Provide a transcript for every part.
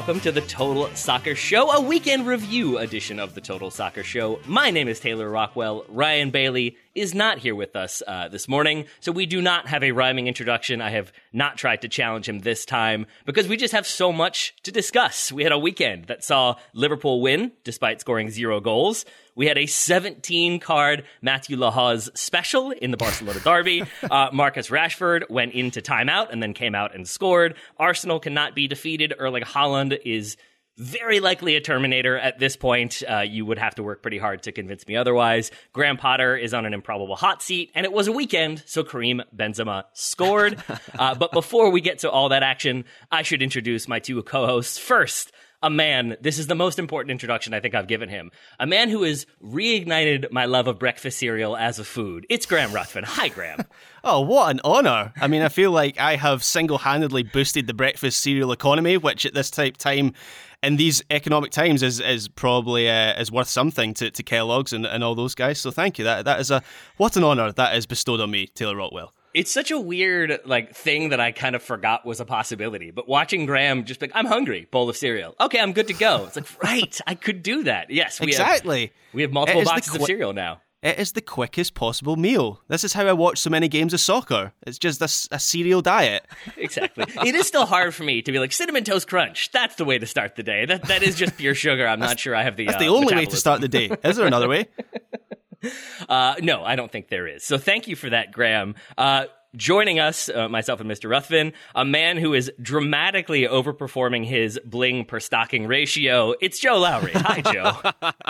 Welcome to the Total Soccer Show, a weekend review edition of the Total Soccer Show. My name is Taylor Rockwell. Ryan Bailey is not here with us uh, this morning, so we do not have a rhyming introduction. I have not tried to challenge him this time because we just have so much to discuss. We had a weekend that saw Liverpool win despite scoring zero goals. We had a 17 card Mateu Lahoz special in the Barcelona derby. Uh, Marcus Rashford went into timeout and then came out and scored. Arsenal cannot be defeated. Erling Haaland is very likely a Terminator at this point. Uh, you would have to work pretty hard to convince me otherwise. Graham Potter is on an improbable hot seat, and it was a weekend, so Karim Benzema scored. uh, but before we get to all that action, I should introduce my two co hosts. First, a man, this is the most important introduction I think I've given him. A man who has reignited my love of breakfast cereal as a food. It's Graham Ruthven. Hi, Graham. Oh, what an honour! I mean, I feel like I have single-handedly boosted the breakfast cereal economy, which at this type time, in these economic times, is is probably uh, is worth something to, to Kellogg's and, and all those guys. So thank you. That that is a what an honour that is bestowed on me, Taylor Rockwell. It's such a weird like thing that I kind of forgot was a possibility. But watching Graham just be like, I'm hungry, bowl of cereal. Okay, I'm good to go. It's like, right, I could do that. Yes, we exactly. Have, we have multiple It is the boxes of cereal now. It is the quickest possible meal. This is how I watch so many games of soccer. It's just a, a cereal diet. Exactly. it is still hard for me to be like cinnamon toast crunch. That's the way to start the day. That that is just pure sugar. I'm not sure I have the. That's uh, the only way to start the day. Is there another way? Uh, no, I don't think there is. So thank you for that, Graham. Uh, joining us, uh, myself and Mr. Ruthven, a man who is dramatically overperforming his bling per stocking ratio. It's Joe Lowery. Hi, Joe.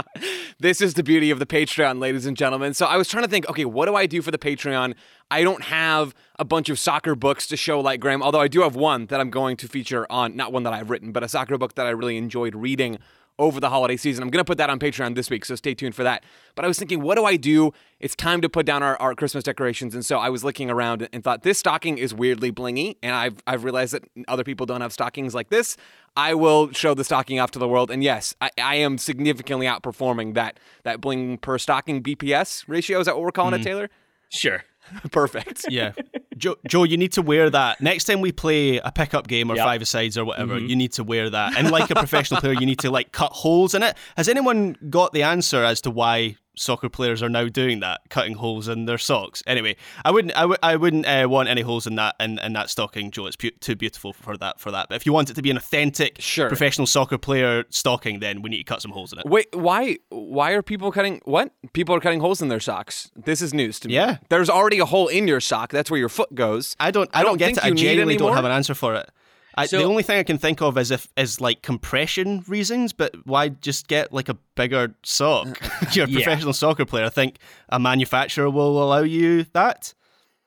This is the beauty of the Patreon, ladies and gentlemen. So I was trying to think, okay, what do I do for the Patreon? I don't have a bunch of soccer books to show like Graham, although I do have one that I'm going to feature on, not one that I've written, but a soccer book that I really enjoyed reading over the holiday season. I'm going to put that on Patreon this week, so stay tuned for that. But I was thinking, what do I do? It's time to put down our, our Christmas decorations. And so I was looking around and thought, this stocking is weirdly blingy. And I've, I've realized that other people don't have stockings like this. I will show the stocking off to the world. And yes, I, I am significantly outperforming that, that bling per stocking BPS ratio. Is that what we're calling it, mm. Taylor? Sure. Perfect. Yeah. Joe, Joe, you need to wear that. Next time we play a pickup game or Yep. five sides or whatever, mm-hmm. you need to wear that. And like a professional player, you need to like cut holes in it. Has anyone got the answer as to why soccer players are now doing that, cutting holes in their socks? Anyway, I wouldn't, I, w- I wouldn't uh, want any holes in that in, in that stocking, Joe. It's pu- too beautiful for that. For that, but if you want it to be an authentic Sure. professional soccer player stocking, then we need to cut some holes in it. Wait, why? Why are people cutting? What? People are cutting holes in their socks. This is news to me. Yeah. There's already a hole in your sock. That's where your foot goes. I don't. I, don't, get think it. I genuinely don't have an answer for it. I, So- the only thing I can think of is if is like compression reasons, but why just get like a bigger sock? You're a Yeah. professional soccer player. I think a manufacturer will allow you that.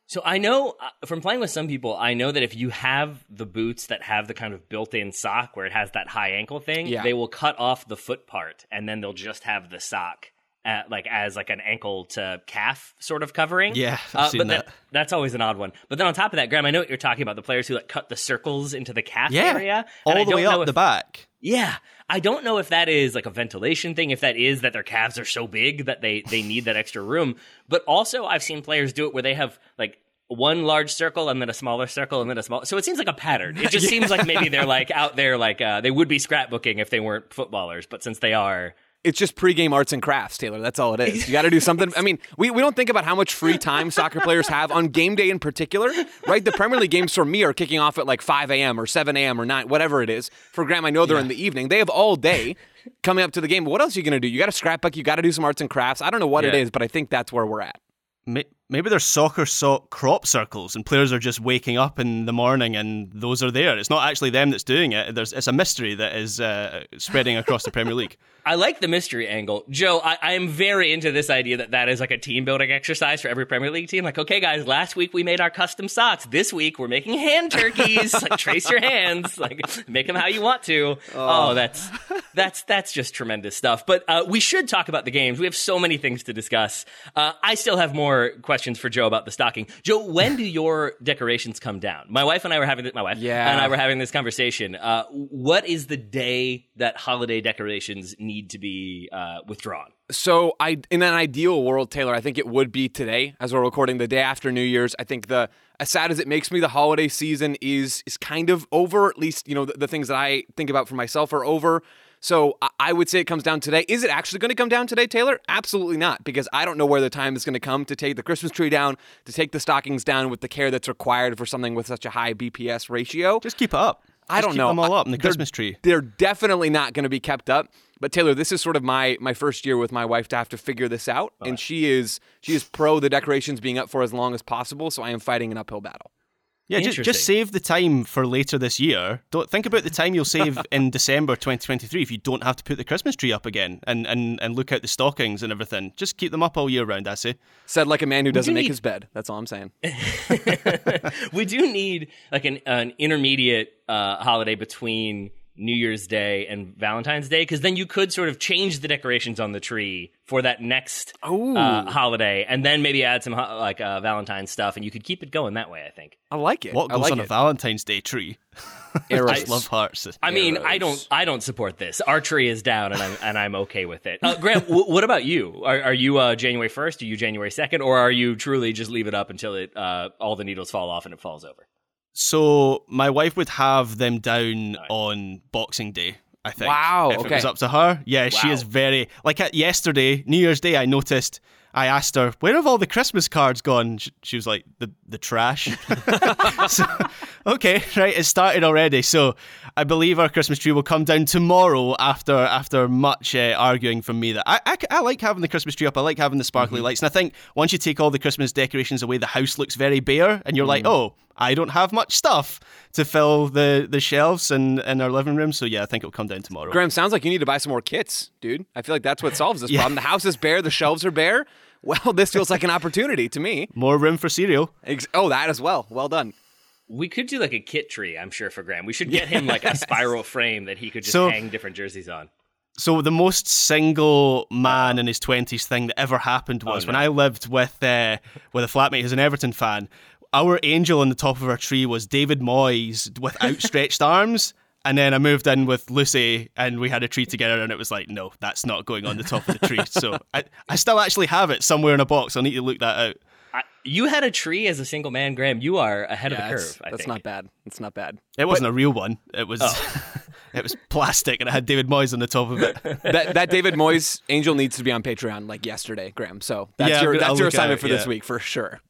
So I know uh, from playing with some people, I know that if you have the boots that have the kind of built-in sock where it has that high ankle thing, Yeah. they will cut off the foot part and then they'll just have the sock. At, like as like an ankle to calf sort of covering, Yeah, uh, but that. that's always an odd one. But then on top of that, Graham, I know what you're talking about—the players who like cut the circles into the calf Yeah, area, all the way up if- the back. yeah, I don't know if that is like a ventilation thing, if that is that their calves are so big that they they need that extra room. But also, I've seen players do it where they have like one large circle and then a smaller circle and then a small. So it seems like a pattern. It just seems like maybe they're like out there like uh, they would be scrapbooking if they weren't footballers, but since they are. It's just pregame arts and crafts, Taylor. That's all it is. You got to do something. I mean, we, we don't think about how much free time soccer players have on game day in particular, right? The Premier League games for me are kicking off at like 5 a.m. or 7 a.m. or 9, whatever it is. For Graham, I know they're in the evening. They have all day coming up to the game. What else are you going to do? You got to scrapbook. You got to do some arts and crafts. I don't know what it Yeah. is, but I think that's where we're at. May- Maybe there's soccer sock crop circles, and players are just waking up in the morning, and those are there. It's not actually them that's doing it. There's it's a mystery that is uh, spreading across the Premier League. I like the mystery angle. Joe, I, I am very into this idea that that is like a team building exercise for every Premier League team. Like, okay, guys, last week we made our custom socks. This week we're making hand turkeys. like, trace your hands. Like, make them how you want to. Oh, that's that's that's just tremendous stuff. But uh, we should talk about the games. We have so many things to discuss. Uh, I still have more questions for Joe about the stocking. Joe, when do your decorations come down? My wife and I were having this, my wife Yeah. and I were having this conversation. Uh, what is the day that holiday decorations need to be uh, withdrawn? So I in an ideal world, Taylor, I think it would be today as we're recording the day after New Year's. I think the as sad as it makes me, the holiday season is is kind of over. At least, you know, the, the things that I think about for myself are over. So I, would say it comes down today. Is it actually going to come down today, Taylor? Absolutely not, because I don't know where the time is going to come to take the Christmas tree down, to take the stockings down with the care that's required for something with such a high BPS ratio. Just keep it up. I Just don't keep know. them all up in the they're- Christmas tree. They're definitely not going to be kept up. But Taylor, this is sort of my my first year with my wife to have to figure this out, and she is she is pro the decorations being up for as long as possible. So I am fighting an uphill battle. Yeah, just, just save the time for later this year. Don't think about the time you'll save in December 2023 if you don't have to put the Christmas tree up again and, and, and look out the stockings and everything. Just keep them up all year round, I say. Said like a man who doesn't do make need- his bed. That's all I'm saying. we do need like an, an intermediate uh, holiday between New Year's Day and Valentine's Day, because then you could sort of change the decorations on the tree for that next uh, holiday, and then maybe add some ho- like uh, Valentine's stuff, and you could keep it going that way. I think. I like it. What I goes like on a. Valentine's Day tree? Eros. Just love hearts. I mean, I don't, I don't support this. Our tree is down, and I'm, and I'm okay with it. Uh, Graham, w- what about you? Are, are you uh, January first? Are you January second, or are you truly just leave it up until it uh, all the needles fall off and it falls over? So my wife would have them down on Boxing Day. I think. Wow, If it was up to her, yeah, she is very like at yesterday, New Year's Day. I noticed. I asked her, "Where have all the Christmas cards gone?" She, she was like, "The the trash." so, okay, right, it started already. So I believe our Christmas tree will come down tomorrow after after much uh, arguing from me that I, I I like having the Christmas tree up. I like having the sparkly mm-hmm. lights, and I think once you take all the Christmas decorations away, the house looks very bare, and you're like, mm. "Oh, I don't have much stuff to fill the the shelves and in our living room." So yeah, I think it'll come down tomorrow. Graham, sounds like you need to buy some more kits, dude. I feel like that's what solves this problem. The house is bare, the shelves are bare. Well, this feels like an opportunity to me. More room for cereal. Ex- oh, that as well. Well done. We could do like a kit tree, I'm sure, for Graham. We should get him like a spiral frame that he could just So- hang different jerseys on. So the most single man in his twenties thing that ever happened was when I lived with uh, with a flatmate who's an Everton fan. Our angel on the top of our tree was David Moyes with outstretched arms. And then I moved in with Lucy and we had a tree together and it was like, no, that's not going on the top of the tree. So I, I still actually have it somewhere in a box. I'll need to look that out. I, you had a tree as a single man, Graham. You are ahead of the That's, curve. I that's think. not bad. It's not bad. It wasn't a real one. It was oh. it was plastic and it had David Moyes on the top of it. that that David Moyes angel needs to be on Patreon like yesterday, Graham. So that's Yeah, your that's your assignment it, for this week for sure.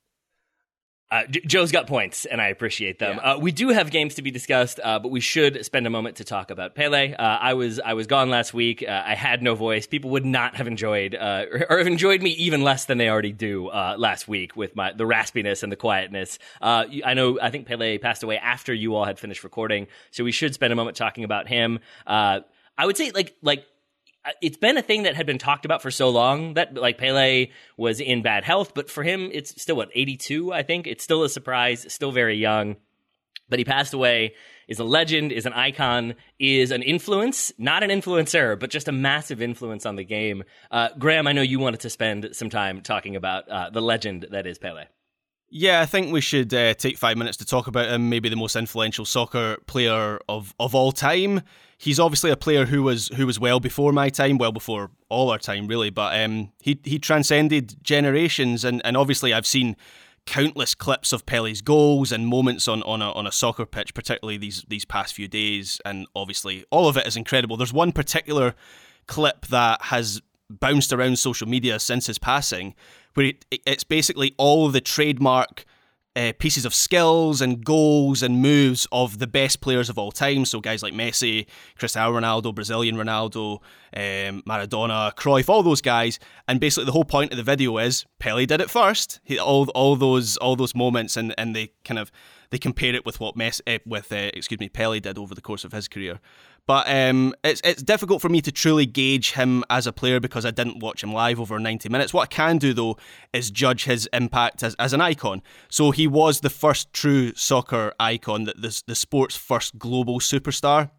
Uh, J- Joe's got points, and I appreciate them. Yeah. Uh, we do have games to be discussed, uh, but we should spend a moment to talk about Pele. Uh, I was I was gone last week. Uh, I had no voice. People would not have enjoyed uh, or, or have enjoyed me even less than they already do uh, last week with my the raspiness and the quietness. Uh, I know. I think Pele passed away after you all had finished recording, so we should spend a moment talking about him. Uh, I would say like like it's been a thing that had been talked about for so long that like Pele was in bad health, but for him, it's still what 82, I think. It's still a surprise, still very young, but he passed away. Is a legend, is an icon, is an influence, not an influencer, but just a massive influence on the game. Uh, Graham, I know you wanted to spend some time talking about uh, the legend that is Pele. Yeah, I think we should uh, take five minutes to talk about him. Maybe the most influential soccer player of, of all time. He's obviously a player who was who was well before my time, well before all our time, really. But um, he he transcended generations, and, and obviously I've seen countless clips of Pele's goals and moments on, on a on a soccer pitch, particularly these these past few days, and obviously all of it is incredible. There's one particular clip that has bounced around social media since his passing, where it, it's basically all the trademark uh, pieces of skills and goals and moves of the best players of all time. So guys like Messi, Cristiano Ronaldo, Brazilian Ronaldo, um, Maradona, Cruyff, all those guys. And basically, the whole point of the video is Pele did it first. He, all all those all those moments, and and they kind of they compare it with what Messi uh, with uh, excuse me Pele did over the course of his career. But um, it's it's difficult for me to truly gauge him as a player because I didn't watch him live over 90 minutes. What I can do though is judge his impact as, as an icon. So he was the first true soccer icon, the, the, the sport's first global superstar.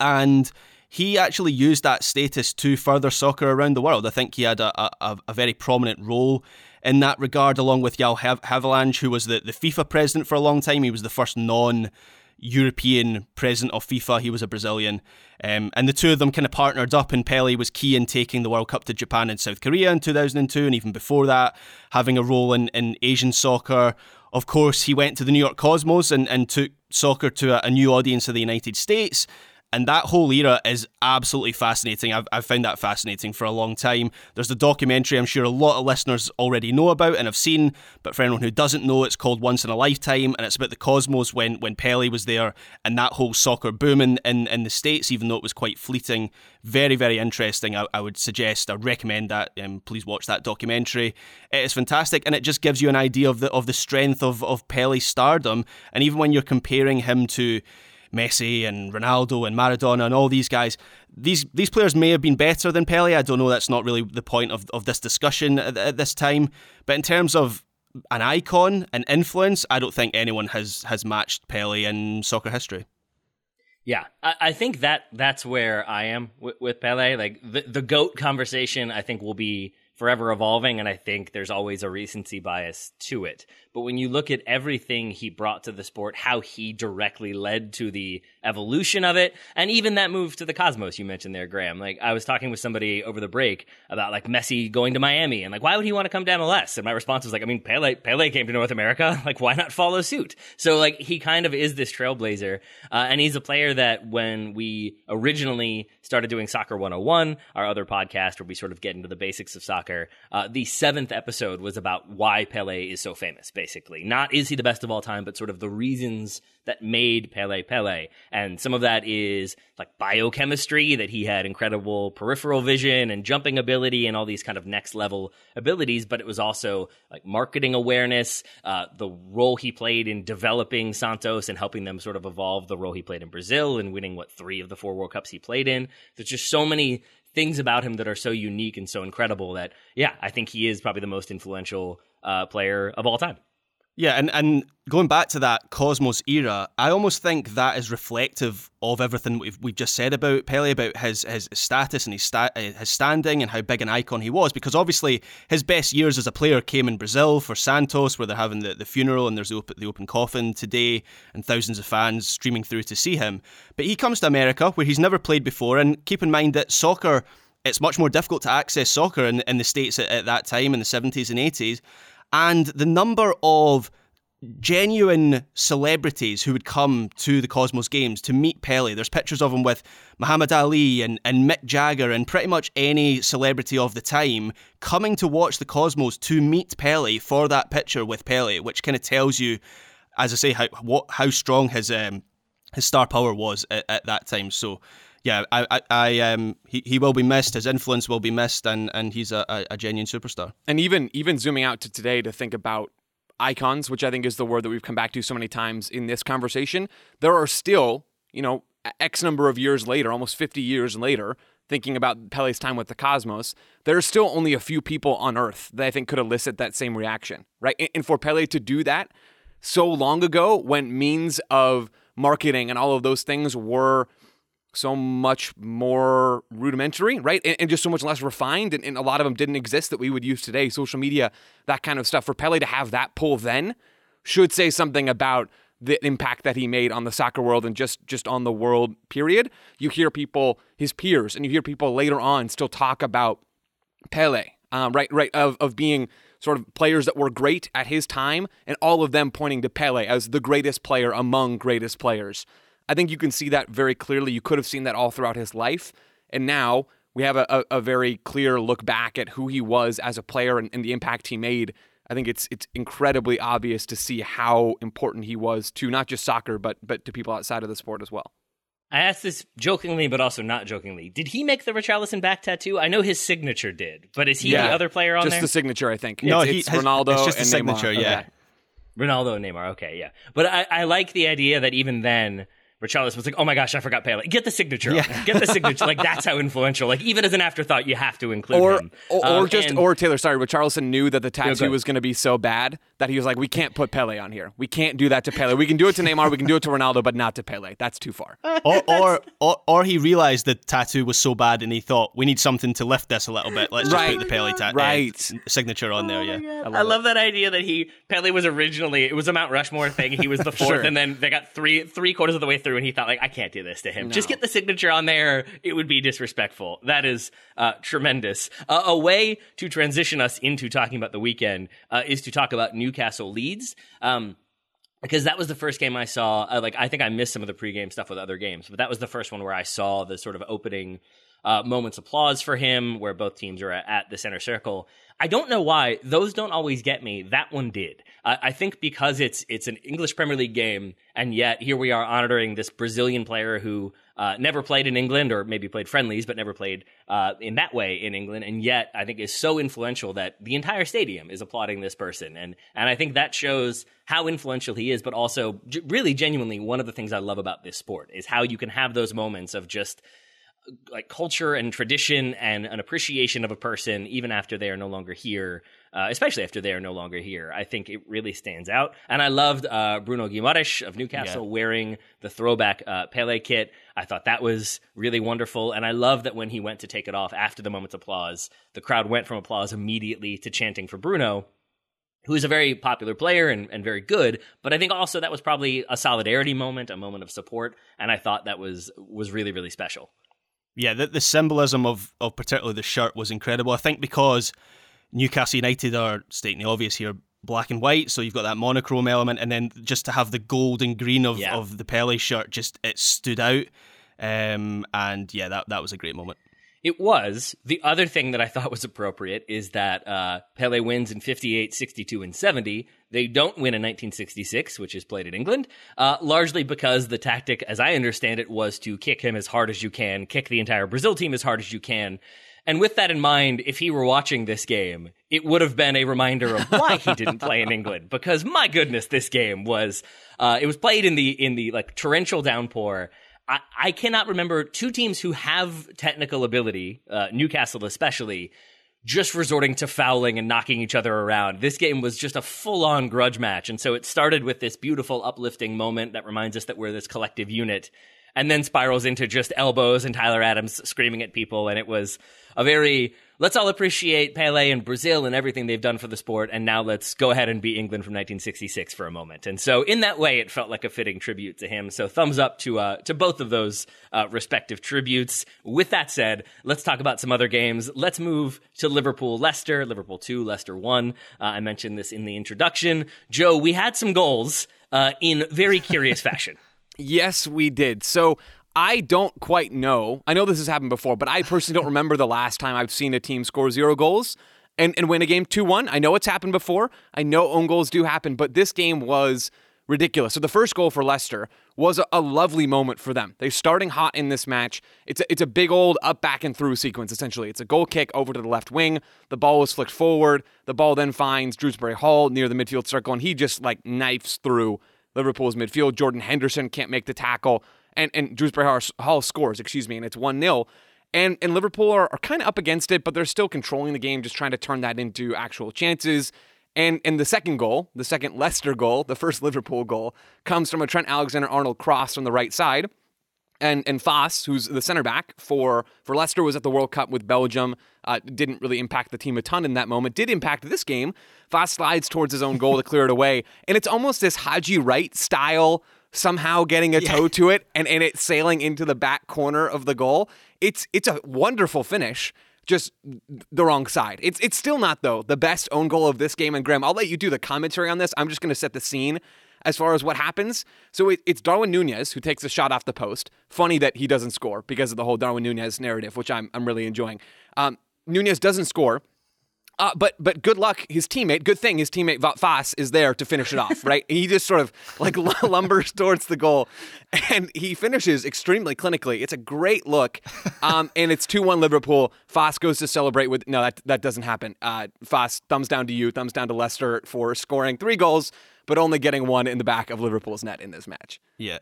And he actually used that status to further soccer around the world. I think he had a, a, a very prominent role in that regard, along with João Havelange, who was the, the FIFA president for a long time. He was the first non European president of FIFA. He was a Brazilian. Um, and the two of them kind of partnered up, and Pele was key in taking the World Cup to Japan and South Korea in 2002, and even before that, having a role in, in Asian soccer. Of course, he went to the New York Cosmos and, and took soccer to a, a new audience in the United States. And that whole era is absolutely fascinating. I've, I've found that fascinating for a long time. There's a documentary I'm sure a lot of listeners already know about and have seen, but for anyone who doesn't know, it's called Once in a Lifetime, and it's about the cosmos when, when Pele was there and that whole soccer boom in, in, in the States, even though it was quite fleeting. Very, very interesting. I, I would suggest, I recommend that. Um, please watch that documentary. It is fantastic, and it just gives you an idea of the of the strength of, of Pele's stardom. And even when you're comparing him to Messi and Ronaldo and Maradona and all these guys. These these players may have been better than Pele. I don't know. That's not really the point of, of this discussion at, at this time. But in terms of an icon an influence, I don't think anyone has has matched Pele in soccer history. Yeah, I, I think that that's where I am with, with Pele. Like the the goat conversation, I think will be forever evolving, and I think there's always a recency bias to it. But when you look at everything he brought to the sport, how he directly led to the evolution of it, and even that move to the Cosmos you mentioned there, Graham. Like I was talking with somebody over the break about like Messi going to Miami and like why would he want to come to MLS? And my response was like, I mean, Pele Pele came to North America, like why not follow suit? So like he kind of is this trailblazer, uh, and he's a player that when we originally started doing Soccer 101, our other podcast where we sort of get into the basics of soccer, uh, the seventh episode was about why Pele is so famous basically. Not is he the best of all time, but sort of the reasons that made Pele Pele. And some of that is like biochemistry, that he had incredible peripheral vision and jumping ability and all these kind of next level abilities. But it was also like marketing awareness, uh, the role he played in developing Santos and helping them sort of evolve the role he played in Brazil and winning what three of the four World Cups he played in. There's just so many things about him that are so unique and so incredible that, yeah, I think he is probably the most influential uh, player of all time. Yeah, and, and going back to that Cosmos era, I almost think that is reflective of everything we've, we've just said about Pele, about his his status and his, sta- uh, his standing and how big an icon he was. Because obviously his best years as a player came in Brazil for Santos, where they're having the, the funeral and there's the open, the open coffin today, and thousands of fans streaming through to see him. But he comes to America, where he's never played before, and keep in mind that soccer, it's much more difficult to access soccer in, in the States at, at that time, in the 70s and 80s and the number of genuine celebrities who would come to the Cosmos Games to meet Pele. There's pictures of him with Muhammad Ali and, and Mick Jagger and pretty much any celebrity of the time coming to watch the Cosmos to meet Pele for that picture with Pele, which kind of tells you, as I say, how what how strong his um, his star power was at, at that time. So yeah, I, I, I, um, he, he will be missed. His influence will be missed, and, and he's a, a, a genuine superstar. And even even zooming out to today to think about icons, which I think is the word that we've come back to so many times in this conversation, there are still, you know, X number of years later, almost 50 years later, thinking about Pele's time with the Cosmos, there are still only a few people on Earth that I think could elicit that same reaction, right? And for Pele to do that so long ago when means of marketing and all of those things were so much more rudimentary, right? And, and just so much less refined. And, and, a lot of them didn't exist that we would use today, social media, that kind of stuff. For Pele to have that pull then should say something about the impact that he made on the soccer world and just just on the world period. You hear people, his peers, and you hear people later on still talk about Pele, um, right, right, of, of being sort of players that were great at his time, and all of them pointing to Pele as the greatest player among greatest players. I think you can see that very clearly. You could have seen that all throughout his life. And now we have a, a, a very clear look back at who he was as a player and, and, the impact he made I think it's it's incredibly obvious to see how important he was to not just soccer, but but to people outside of the sport as well. I asked this jokingly, but also not jokingly. Did he make the Richarlison back tattoo? I know his signature did, but is he the other player on just there? Just the signature, I think. No, it's, he it's has- Ronaldo it's just the and Neymar. signature, yeah. Okay. Ronaldo and Neymar. Okay, yeah. But I, I like the idea that even then, Richarlison was like, "Oh my gosh, I forgot Pele. Get the signature. on there. Get the signature. like that's how influential. Like even as an afterthought, you have to include Or, him. or, Um, or just, and- or Taylor, sorry, but Richarlison knew that the tattoo ahead. was going to be so bad that he was like, we can't put Pele on here. We can't do that to Pele. We can do it to Neymar, we can do it to Ronaldo, but not to Pele. That's too far. or, or, or, or he realized the tattoo was so bad and he thought, we need something to lift this a little bit. Let's just put the Pele tat- uh, signature on there, yeah. I love, that idea that he Pele was originally it was a Mount Rushmore thing. He was the fourth, Sure. and then they got three three quarters of the way through, and he thought like I can't do this to him. Just get the signature on there. It would be disrespectful. That is uh, tremendous. Uh, a way to transition us into talking about the weekend uh, is to talk about Newcastle Leeds. Um, because that was the first game I saw. Uh, like I think I missed some of the pregame stuff with other games, but that was the first one where I saw the sort of opening uh, moments applause for him, where both teams are at, at the center circle. I don't know why those don't always get me. That one did. I I think because it's it's an English Premier League game, and yet here we are honoring this Brazilian player who uh, never played in England, or maybe played friendlies, but never played uh, in that way in England, and yet I think is so influential that the entire stadium is applauding this person, and and I think that shows how influential he is, but also really genuinely one of the things I love about this sport is how you can have those moments of just like culture and tradition and an appreciation of a person even after they are no longer here uh, especially after they are no longer here i think it really stands out. And i loved uh, bruno guimaraes of newcastle wearing the throwback uh, pele kit. I thought that was really wonderful. And i love that when he went to take it off after the moment's applause the crowd went from applause immediately to chanting for bruno who is a very popular player and, and very good, but I think also that was probably a solidarity moment, a moment of support, and I thought that was was really really special. Yeah, the, the symbolism of, of particularly the shirt was incredible. I think because Newcastle United are stating the obvious here, black and white, so you've got that monochrome element, and then just to have the gold and green of, Yeah. of the Pele shirt, just it stood out. Um, and yeah, that that was a great moment. It was. The other thing that I thought was appropriate is that uh, Pele wins in 58, 62, and 70. They don't win in 1966, which is played in England, uh, largely because the tactic, as I understand it, was to kick him as hard as you can, kick the entire Brazil team as hard as you can. And with that in mind, if he were watching this game, it would have been a reminder of why he didn't play in England. Because my goodness, this game was, uh, it was played in the, in the like torrential downpour. I, cannot remember two teams who have technical ability, uh, Newcastle especially, just resorting to fouling and knocking each other around. This game was just a full on grudge match. And so it started with this beautiful, uplifting moment that reminds us that we're this collective unit, and then spirals into just elbows and Tyler Adams screaming at people. And it was a very, let's all appreciate Pele and Brazil and everything they've done for the sport. And now let's go ahead and beat England from 1966 for a moment. And so in that way, it felt like a fitting tribute to him. So thumbs up to, uh, to both of those, uh, respective tributes. With that said, let's talk about some other games. Let's move to Liverpool, Leicester, Liverpool 2, Leicester 1. Uh, I mentioned this in the introduction. Joe, we had some goals, uh, in very curious fashion. Yes, we did. So I don't quite know. I know this has happened before, but I personally don't remember the last time I've seen a team score zero goals and, and win a game 2 1. I know it's happened before. I know own goals do happen, but this game was ridiculous. So the first goal for Leicester was a, a lovely moment for them. They're starting hot in this match. It's a, it's a big old up, back, and through sequence, essentially. It's a goal kick over to the left wing. The ball was flicked forward. The ball then finds Dewsbury Hall near the midfield circle, and he just like knifes through Liverpool's midfield. Jordan Henderson can't make the tackle, and, and Dewsbury Hall- scores, excuse me, and it's 1 0. And, and Liverpool are, are kind of up against it, but they're still controlling the game, just trying to turn that into actual chances. And and the second goal, the second Leicester goal, the first Liverpool goal, comes from a Trent Alexander-Arnold cross from the right side. And and Faes, who's the center back for for Leicester, was at the World Cup with Belgium. Uh, didn't really impact the team a ton in that moment. Did impact this game. Faes slides towards his own goal to clear it away, and it's almost this Haji Wright style, somehow getting a toe to it and and it sailing into the back corner of the goal. It's it's a wonderful finish just the wrong side. It's it's still not though the best own goal of this game. And Graham, I'll let you do the commentary on this. I'm just going to set the scene as far as what happens. So it, it's Darwin Nunez who takes a shot off the post. Funny that he doesn't score because of the whole Darwin Nunez narrative, which I'm I'm really enjoying. Um, Nunez doesn't score. Uh, but but good luck, his teammate. Good thing his teammate Faes is there to finish it off, right? he just sort of like lumbers towards the goal, and he finishes extremely clinically. It's a great look, um, and it's two one Liverpool. Faes goes to celebrate with no, that that doesn't happen. Uh, thumbs down to you, thumbs down to Leicester for scoring three goals, but only getting one in the back of Liverpool's net in this match. Yeah.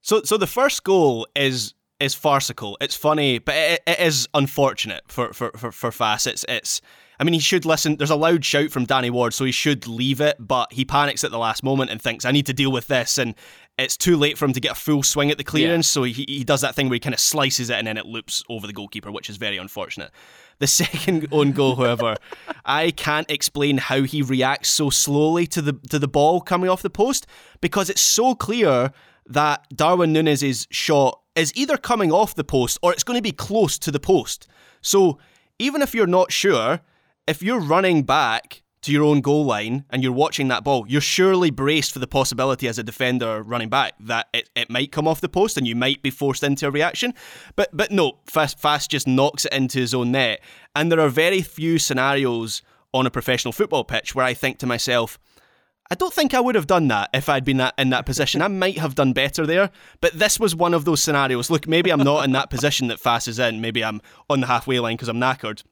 So so the first goal is is farcical. It's funny, but it, it is unfortunate for for for, for Faes. It's it's. I mean, he should listen. There's a loud shout from Danny Ward, so he should leave it, but he panics at the last moment and thinks, I need to deal with this. And it's too late for him to get a full swing at the clearance, yeah. so he, he does that thing where he kind of slices it and then it loops over the goalkeeper, which is very unfortunate. The second own goal, however, I can't explain how he reacts so slowly to the to the ball coming off the post because it's so clear that Darwin Nunez's shot is either coming off the post or it's going to be close to the post. So even if you're not sure, if you're running back to your own goal line and you're watching that ball, you're surely braced for the possibility as a defender running back that it, it might come off the post and you might be forced into a reaction. But but no, Faes Faes just knocks it into his own net. And there are very few scenarios on a professional football pitch where I think to myself, I don't think I would have done that if I'd been that, in that position. I might have done better there, but this was one of those scenarios. Look, maybe I'm not in that position that Faes is in. Maybe I'm on the halfway line because I'm knackered.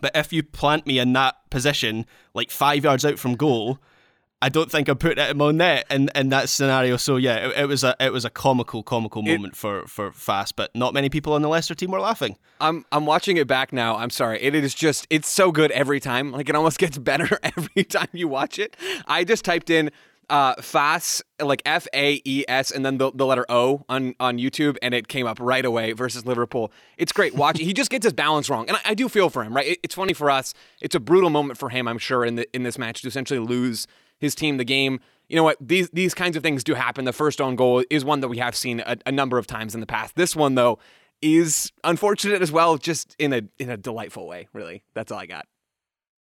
But if you plant me in that position, like five yards out from goal, I don't think I put it in my net in, in that scenario. So yeah, it, it, was a it was a comical comical moment it, for for Faes, but not many people on the Leicester team were laughing. I'm I'm watching it back now. I'm sorry, it is just it's so good every time. Like it almost gets better every time you watch it. I just typed in uh Faes like F A E S and then the, the letter O on on YouTube and it came up right away versus Liverpool. It's great watching. he just gets his balance wrong, and I, I do feel for him. Right, it, it's funny for us. It's a brutal moment for him, I'm sure, in the in this match to essentially lose his team the game. You know what? These these kinds of things do happen. The first own goal is one that we have seen a, a number of times in the past. This one though is unfortunate as well, just in a in a delightful way. Really, that's all I got.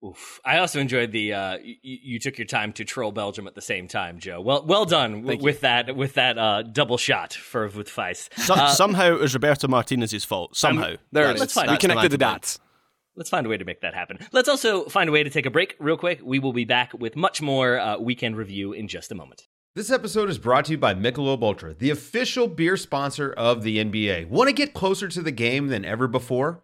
Oof. I also enjoyed the uh, you, you, took your time to troll Belgium at the same time, Joe. Well, well done w- with that with that uh, double shot for with Feist. So, uh, somehow it was Roberto Martinez's fault. Somehow um, there it is. Let's find we connected the dots. Let's find a way to make that happen. Let's also find a way to take a break real quick. We will be back with much more uh, weekend review in just a moment. This episode is brought to you by Michelob Ultra, the official beer sponsor of the NBA. Want to get closer to the game than ever before?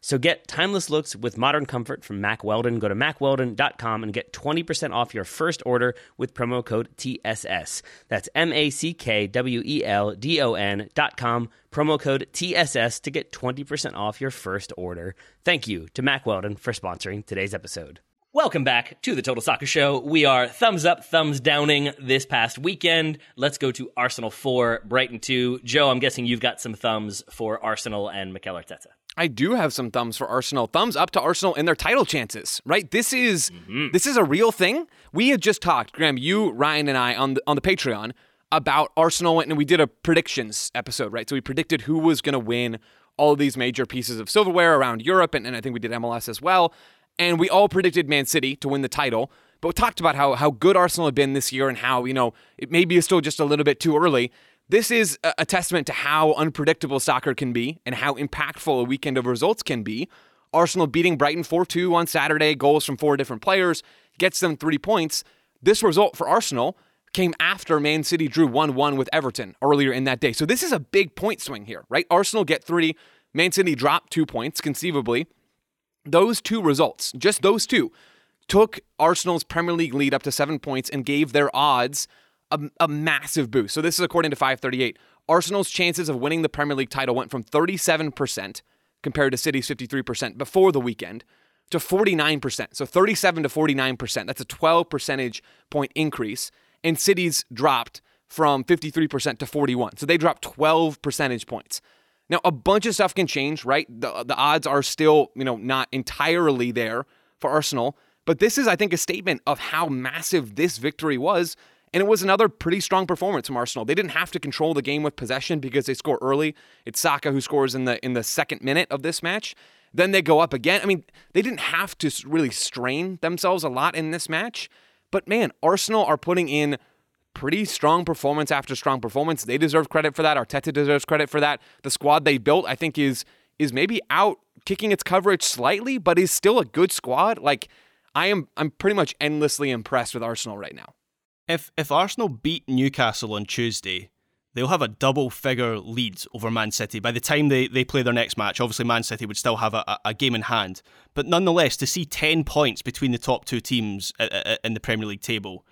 So get timeless looks with modern comfort from Mack Weldon. Go to mackweldon.com and get 20% off your first order with promo code TSS. That's M A C K W E L D O N.com, promo code TSS to get 20% off your first order. Thank you to Mack Weldon for sponsoring today's episode. Welcome back to the Total Soccer Show. We are thumbs up, thumbs downing this past weekend. Let's go to Arsenal 4, Brighton 2. Joe, I'm guessing you've got some thumbs for Arsenal and Mikel Arteta. I do have some thumbs for Arsenal. Thumbs up to Arsenal and their title chances, right? This is mm-hmm. this is a real thing. We had just talked, Graham, you, Ryan, and I on the on the Patreon about Arsenal and we did a predictions episode, right? So we predicted who was going to win all of these major pieces of silverware around Europe, and, and I think we did MLS as well. And we all predicted Man City to win the title, but we talked about how how good Arsenal had been this year and how you know it maybe is still just a little bit too early. This is a, testament to how unpredictable soccer can be and how impactful a weekend of results can be. Arsenal beating Brighton 4 2 on Saturday, goals from four different players, gets them three points. This result for Arsenal came after Man City drew 1 1 with Everton earlier in that day. So this is a big point swing here, right? Arsenal get three, Man City drop two points, conceivably. Those two results, just those two, took Arsenal's Premier League lead up to seven points and gave their odds a, a massive boost. So this is according to 538. Arsenal's chances of winning the Premier League title went from 37% compared to City's 53% before the weekend to 49%. So 37 to 49%. That's a 12 percentage point increase. And City's dropped from 53% to 41. So they dropped 12 percentage points. Now, a bunch of stuff can change, right? The, the odds are still, you know, not entirely there for Arsenal, but this is, I think, a statement of how massive this victory was. And it was another pretty strong performance from Arsenal. They didn't have to control the game with possession because they score early. It's Saka who scores in the in the second minute of this match. Then they go up again. I mean, they didn't have to really strain themselves a lot in this match. But man, Arsenal are putting in pretty strong performance after strong performance. They deserve credit for that. Arteta deserves credit for that. The squad they built, I think, is is maybe out kicking its coverage slightly, but is still a good squad. Like I am I'm pretty much endlessly impressed with Arsenal right now. If if Arsenal beat Newcastle on Tuesday, they'll have a double figure lead over Man City by the time they, they play their next match. Obviously, Man City would still have a, a game in hand, but nonetheless, to see 10 points between the top two teams in the Premier League table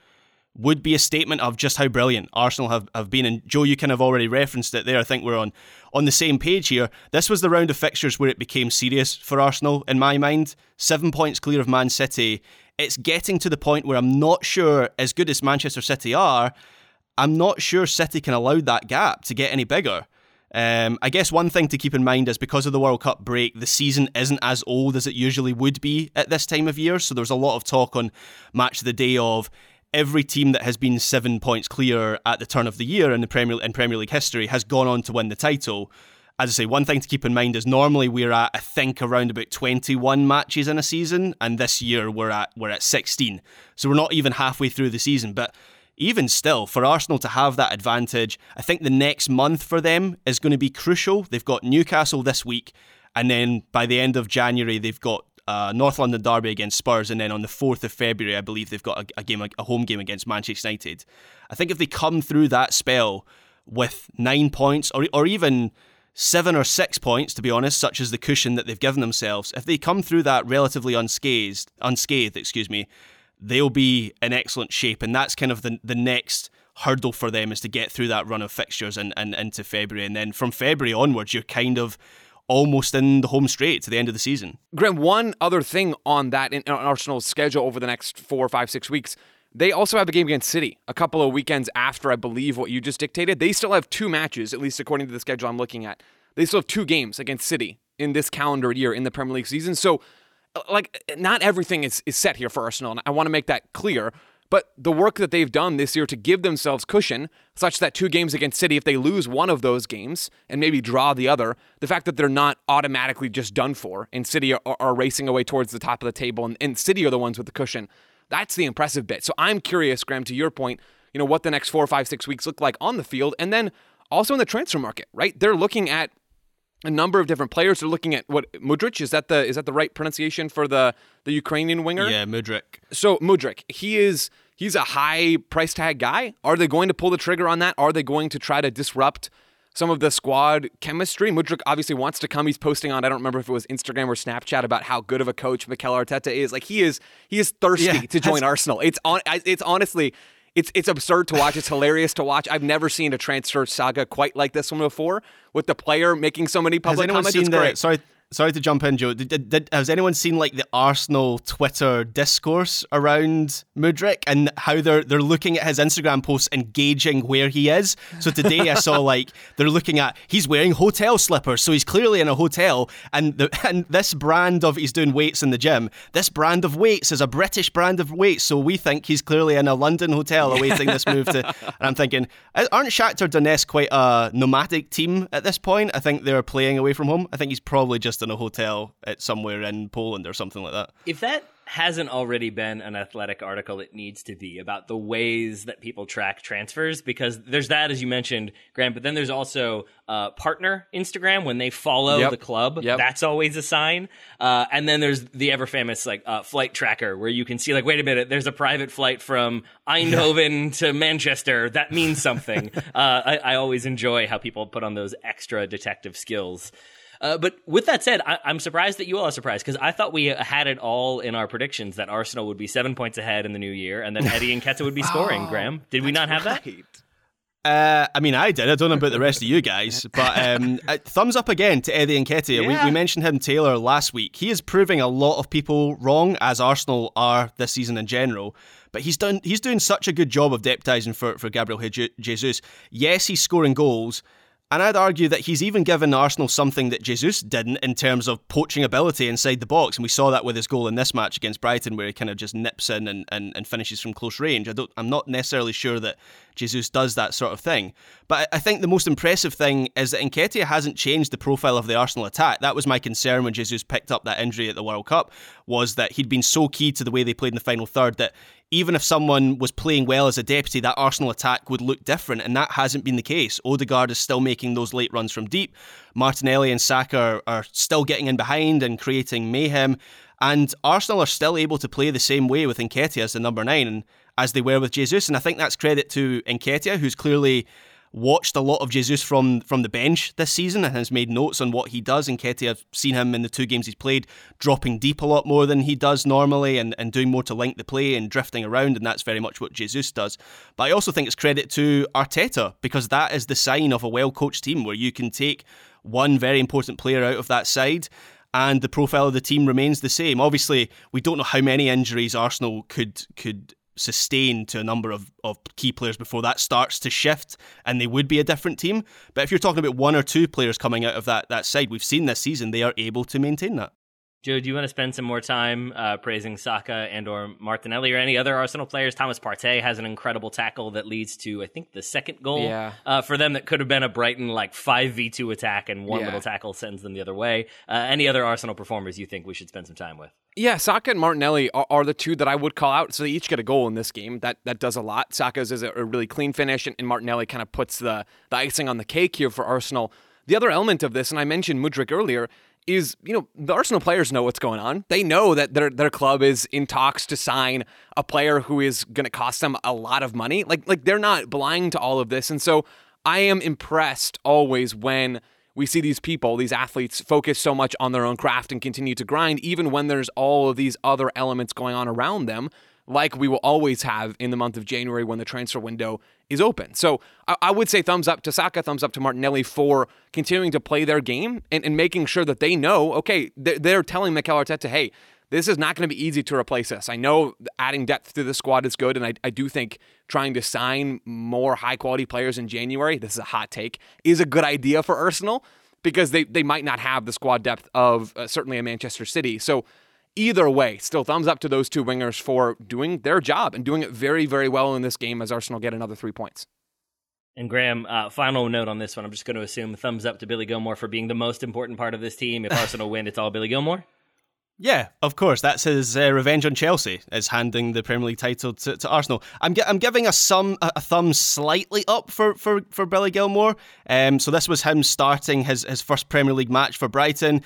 would be a statement of just how brilliant Arsenal have, have been. And Joe, you kind of already referenced it there. I think we're on, on the same page here. This was the round of fixtures where it became serious for Arsenal, in my mind. Seven points clear of Man City. It's getting to the point where I'm not sure, as good as Manchester City are, I'm not sure City can allow that gap to get any bigger. Um, I guess one thing to keep in mind is because of the World Cup break, the season isn't as old as it usually would be at this time of year. So there's a lot of talk on match the day of every team that has been seven points clear at the turn of the year in the Premier in Premier League history has gone on to win the title. As I say, one thing to keep in mind is normally we're at I think around about 21 matches in a season, and this year we're at we're at 16. So we're not even halfway through the season. But even still, for Arsenal to have that advantage, I think the next month for them is going to be crucial. They've got Newcastle this week, and then by the end of January they've got uh, North London derby against Spurs, and then on the fourth of February, I believe they've got a, a game, a home game against Manchester United. I think if they come through that spell with nine points, or or even seven or six points, to be honest, such as the cushion that they've given themselves, if they come through that relatively unscathed, unscathed, excuse me, they'll be in excellent shape, and that's kind of the the next hurdle for them is to get through that run of fixtures and, and into February, and then from February onwards, you're kind of almost in the home straight to the end of the season. Graham, one other thing on that in Arsenal's schedule over the next four, five, six weeks. They also have a game against City a couple of weekends after, I believe, what you just dictated. They still have two matches, at least according to the schedule I'm looking at. They still have two games against City in this calendar year in the Premier League season. So, uh, like, not everything is, is set here for Arsenal. And I want to make that clear. But the work that they've done this year to give themselves cushion, such that two games against City, if they lose one of those games and maybe draw the other, the fact that they're not automatically just done for and City are, are racing away towards the top of the table and, and City are the ones with the cushion, that's the impressive bit. So I'm curious, Graham, to your point, you know, what the next four, five, six weeks look like on the field and then also in the transfer market, right? They're looking at a number of different players. They're looking at what Mudryk is that the is that the right pronunciation for the the Ukrainian winger? Yeah, Mudryk. So Mudryk, he is he's a high price tag guy. Are they going to pull the trigger on that? Are they going to try to disrupt some of the squad chemistry? Mudryk obviously wants to come. He's posting on I don't remember if it was Instagram or Snapchat about how good of a coach Mikel Arteta is. Like he is he is thirsty yeah, to join Arsenal. It's on it's honestly it's it's absurd to watch. It's hilarious to watch. I've never seen a transfer saga quite like this one before, with the player making so many public Has comments. Seen the, sorry, sorry to jump in, Joe. Did, did, did, has anyone seen like the Arsenal Twitter discourse around Mudryk and how they're they're looking at his Instagram posts and gauging where he is? So today I saw like they're looking at he's wearing hotel slippers, so he's clearly in a hotel, and the, and this brand of he's doing weights in the gym. This brand of weights is a British brand of weights, so we think he's clearly in a London hotel awaiting this move to. And I'm thinking, aren't Shakhtar Donetsk quite a nomadic team at this point? I think they're playing away from home. I think he's probably just in a hotel at somewhere in Poland or something like that. If that hasn't already been an athletic article it needs to be about the ways that people track transfers because there's that as you mentioned Grant, but then there's also uh, partner instagram when they follow Yep. the club Yep. that's always a sign uh, and then there's the ever famous like uh, flight tracker where you can see like wait a minute there's a private flight from eindhoven to manchester that means something uh, I, I always enjoy how people put on those extra detective skills uh, but with that said, I- I'm surprised that you all are surprised because I thought we had it all in our predictions that Arsenal would be seven points ahead in the new year and that Eddie Nketiah would be scoring. Graham, did we not have that? Uh, I mean, I did. I don't know about the rest of you guys, but um, uh, thumbs up again to Eddie Nketiah. We, Yeah. we mentioned him, Taylor, last week. He is proving a lot of people wrong, as Arsenal are this season in general. But he's done. He's doing such a good job of deputising for for Gabriel Jesus. Yes, he's scoring goals. And I'd argue that he's even given Arsenal something that Jesus didn't in terms of poaching ability inside the box. And we saw that with his goal in this match against Brighton, where he kind of just nips in and, and, and finishes from close range. I don't, I'm not necessarily sure that Jesus does that sort of thing. But I think the most impressive thing is that Nketiah hasn't changed the profile of the Arsenal attack. That was my concern when Jesus picked up that injury at the World Cup, was that he'd been so key to the way they played in the final third that even if someone was playing well as a deputy, that Arsenal attack would look different, and that hasn't been the case. Odegaard is still making those late runs from deep. Martinelli and Saka are, are still getting in behind and creating mayhem. And Arsenal are still able to play the same way with Nketiah as the number nine as they were with Jesus. And I think that's credit to Nketiah, who's clearly watched a lot of Jesus from from the bench this season and has made notes on what he does. And Nketiah, I've seen him in the two games he's played, dropping deep a lot more than he does normally and, and doing more to link the play and drifting around. And that's very much what Jesus does. But I also think it's credit to Arteta because that is the sign of a well coached team where you can take one very important player out of that side and the profile of the team remains the same. Obviously, we don't know how many injuries Arsenal could could sustain to a number of, of key players before that starts to shift and they would be a different team. But if you're talking about one or two players coming out of that, that side, we've seen this season they are able to maintain that. Joe, do you want to spend some more time uh, praising Saka and or Martinelli or any other Arsenal players? Thomas Partey has an incredible tackle that leads to, I think, the second goal Yeah. uh, for them that could have been a Brighton like 5v2 attack and one Yeah. little tackle sends them the other way. Uh, any other Arsenal performers you think we should spend some time with? Yeah, Saka and Martinelli are, are the two that I would call out. So they each get a goal in this game. That that does a lot. Saka's is a, a really clean finish, and, and Martinelli kind of puts the, the icing on the cake here for Arsenal. The other element of this, and I mentioned Mudrik earlier, is you know the Arsenal players know what's going on. They know that their their club is in talks to sign a player who is going to cost them a lot of money. Like like they're not blind to all of this, and so I am impressed always when we see these people, these athletes, focus so much on their own craft and continue to grind, even when there's all of these other elements going on around them, like we will always have in the month of January when the transfer window is open. So I, I would say thumbs up to Saka, thumbs up to Martinelli for continuing to play their game and, and making sure that they know, okay, they're, they're telling Mikel Arteta, hey, this is not going to be easy to replace this. I know adding depth to the squad is good, and I, I do think trying to sign more high quality players in January, this is a hot take, is a good idea for Arsenal because they, they might not have the squad depth of uh, certainly a Manchester City. So either way, still thumbs up to those two wingers for doing their job and doing it very, very well in this game as Arsenal get another three points. And Graham, uh, final note on this one. I'm just going to assume thumbs up to Billy Gilmour for being the most important part of this team. If Arsenal win, it's all Billy Gilmour. Yeah, of course. That's his uh, revenge on Chelsea, is handing the Premier League title to, to Arsenal. I'm, gi- I'm giving a, some, a, a thumb slightly up for, for, for Billy Gilmour. Um, so this was him starting his, his first Premier League match for Brighton.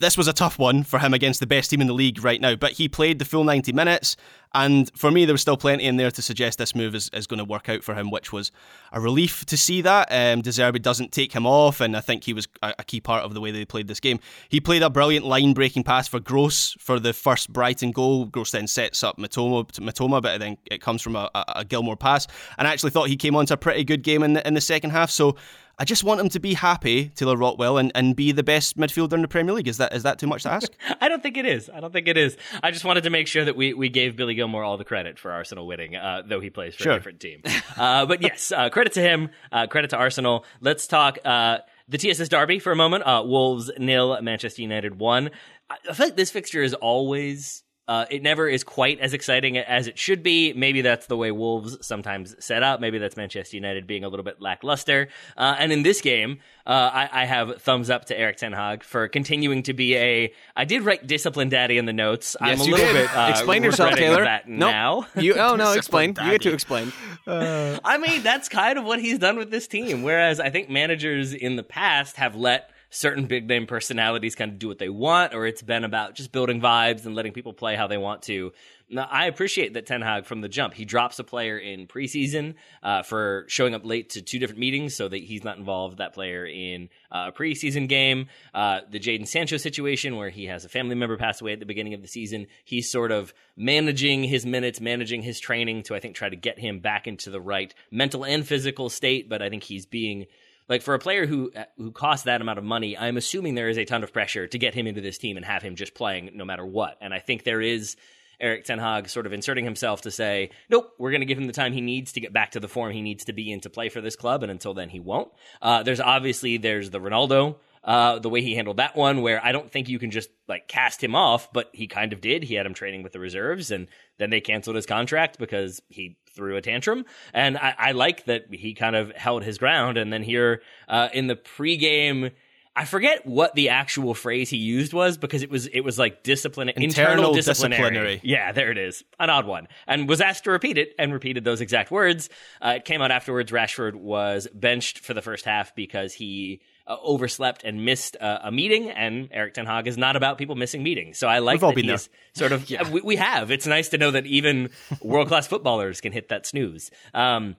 This was a tough one for him against the best team in the league right now, but he played the full 90 minutes And for me, there was still plenty in there to suggest this move is, is going to work out for him, which was a relief to see that. Um, doesn't take him off, and I think he was a, a key part of the way they played this game. He played a brilliant line breaking pass for Gross for the first Brighton goal. Gross then sets up Matoma, Mitoma but then it comes from a, a, a Gilmour pass. And I actually thought he came on to a pretty good game in the, in the second half. So I just want him to be happy, Taylor Rockwell, and, and be the best midfielder in the Premier League. Is that is that too much to ask? I don't think it is. I don't think it is. I just wanted to make sure that we, we gave Billy Gilmour all the credit for Arsenal winning, uh, though he plays for Sure. a different team. Uh, but yes, uh, credit to him. Uh, credit to Arsenal. Let's talk uh, the TSS Derby for a moment. Uh, Wolves nil, Manchester United one. I I feel like this fixture is always. Uh, it never is quite as exciting as it should be. Maybe that's the way Wolves sometimes set up. Maybe that's Manchester United being a little bit lackluster. Uh, and in this game, uh, I, I have thumbs up to Erik Ten Hag for continuing to be a. I did write discipline daddy in the notes. I'm Yes, a you little did. bit uh, explain yourself, Taylor. That Nope. now. You oh no, explain. Discipline You get to daddy. explain. I mean, that's kind of what he's done with this team. Whereas I think managers in the past have let certain big name personalities kind of do what they want, or it's been about just building vibes and letting people play how they want to. Now, I appreciate that Ten Hag from the jump. He drops a player in preseason uh, for showing up late to two different meetings so that he's not involved, that player, in uh, a preseason game. Uh, the Jadon Sancho situation where he has a family member pass away at the beginning of the season. He's sort of managing his minutes, managing his training to, I think, try to get him back into the right mental and physical state. But I think he's being like for a player who who costs that amount of money, I'm assuming there is a ton of pressure to get him into this team and have him just playing no matter what. And I think there is Erik Ten Hag sort of inserting himself to say, nope, we're going to give him the time he needs to get back to the form he needs to be in to play for this club, and until then he won't. Uh, there's obviously there's the Ronaldo. Uh, the way he handled that one, where I don't think you can just like cast him off, but he kind of did. He had him training with the reserves, and then they canceled his contract because he threw a tantrum. And I, I like that he kind of held his ground. And then here uh, in the pregame, I forget what the actual phrase he used was because it was it was like discipline internal, Internal disciplinary. disciplinary. Yeah, there it is, an odd one, and was asked to repeat it and repeated those exact words. Uh, it came out afterwards. Rashford was benched for the first half because he. Uh, overslept and missed uh, a meeting, and Erik Ten Hag is not about people missing meetings. So I like We've that sort of we, we have. It's nice to know that even world class footballers can hit that snooze. Um,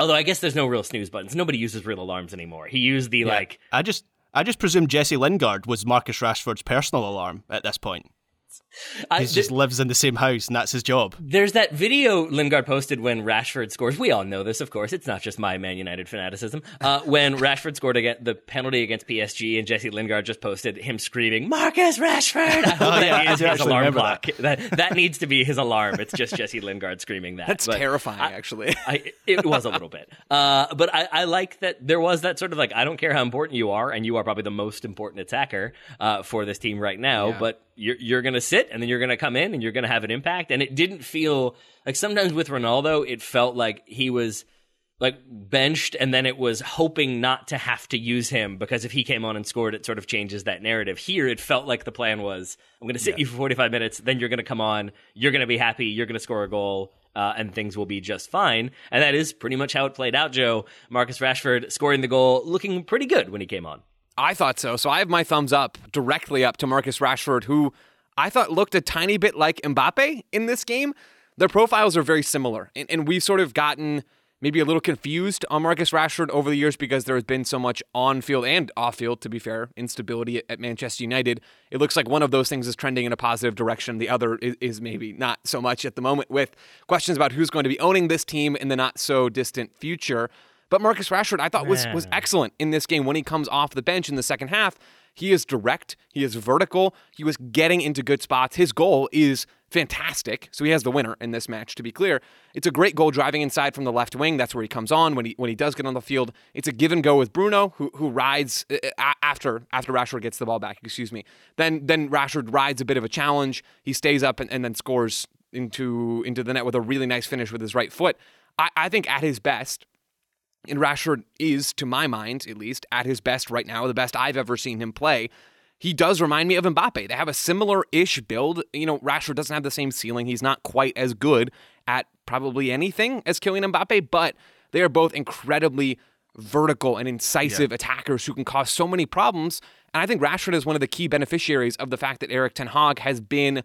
although I guess there's no real snooze buttons. Nobody uses real alarms anymore. He used the like I just I just presume Jesse Lingard was Marcus Rashford's personal alarm at this point. I, He just lives in the same house, and that's his job. There's that video Lingard posted when Rashford scores. We all know this, of course. It's not just my Man United fanaticism. Uh, when Rashford scored against the penalty against PSG, and Jesse Lingard just posted him screaming, "Marcus Rashford!" I hope Oh, that I is his alarm clock. That. that needs to be his alarm. It's just Jesse Lingard screaming that. That's But terrifying, I- actually. I, it was a little bit. Uh, but I, I like that there was that sort of like, I don't care how important you are, and you are probably the most important attacker uh, for this team right now, but you're, you're going to sit and then you're going to come in and you're going to have an impact. And it didn't feel like sometimes with Ronaldo, it felt like he was like benched and then it was hoping not to have to use him because if he came on and scored, it sort of changes that narrative. Here, it felt like the plan was I'm going to sit you for 45 minutes, then you're going to come on, you're going to be happy, you're going to score a goal. Uh, and things will be just fine. And that is pretty much how it played out, Joe. Marcus Rashford scoring the goal, looking pretty good when he came on. I thought so. So I have my thumbs up directly up to Marcus Rashford, who I thought looked a tiny bit like Mbappe in this game. Their profiles are very similar. And, and we've sort of gotten maybe a little confused on Marcus Rashford over the years because there has been so much on field and off field, to be fair, instability at, Manchester United. It looks like one of those things is trending in a positive direction. The other is, is maybe not so much at the moment with questions about who's going to be owning this team in the not so distant future. But Marcus Rashford, I thought was was excellent in this game when he comes off the bench in the second half. He is direct, he is vertical, he was getting into good spots. His goal is fantastic. So he has the winner in this match to be clear. It's a great goal driving inside from the left wing. That's where he comes on when he when he does get on the field. It's a give and go with Bruno who who rides uh, uh, after after Rashford gets the ball back, excuse me. Then then Rashford rides a bit of a challenge. He stays up and, and then scores into into the net with a really nice finish with his right foot. I, I think at his best, and Rashford is, to my mind at least, at his best right now, the best I've ever seen him play. He does remind me of Mbappe. They have a similar ish build. You know, Rashford doesn't have the same ceiling. He's not quite as good at probably anything as Kylian Mbappe, but they are both incredibly vertical and incisive attackers who can cause so many problems. And I think Rashford is one of the key beneficiaries of the fact that Erik Ten Hag has been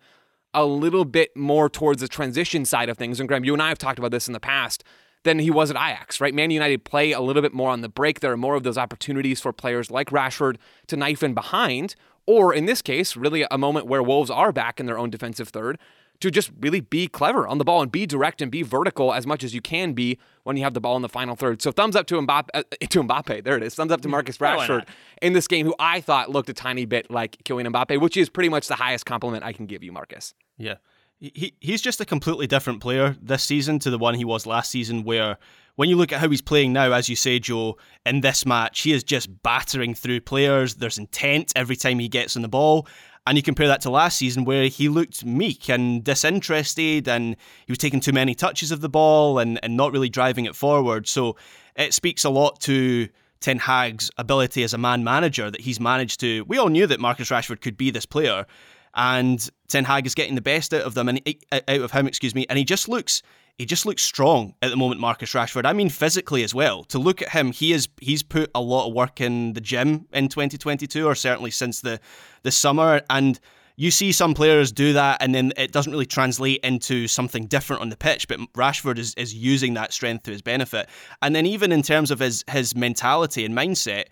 a little bit more towards the transition side of things. And Graham, you and I have talked about this in the past than he was at Ajax, right? Man United play a little bit more on the break. There are more of those opportunities for players like Rashford to knife in behind, or in this case, really a moment where Wolves are back in their own defensive third to just really be clever on the ball and be direct and be vertical as much as you can be when you have the ball in the final third. So thumbs up to Mbappe. Uh, to Mbappe, there it is. Thumbs up to Marcus Rashford in this game, who I thought looked a tiny bit like Kylian Mbappe, which is pretty much the highest compliment I can give you, Marcus. Yeah. He, he's just a completely different player this season to the one he was last season, where when you look at how he's playing now, as you say, Joe, in this match, he is just battering through players. There's intent every time he gets on the ball. And you compare that to last season where he looked meek and disinterested and he was taking too many touches of the ball and, and not really driving it forward. So it speaks a lot to Ten Hag's ability as a man manager that he's managed to. We all knew that Marcus Rashford could be this player, and Ten Hag is getting the best out of them and uh, out of him, excuse me, and he just looks he just looks strong at the moment, Marcus Rashford. I mean physically as well. To look at him, he is he's put a lot of work in the gym in 2022, or certainly since the the summer. And you see some players do that, and then it doesn't really translate into something different on the pitch. But Rashford is is using that strength to his benefit. And then even in terms of his his mentality and mindset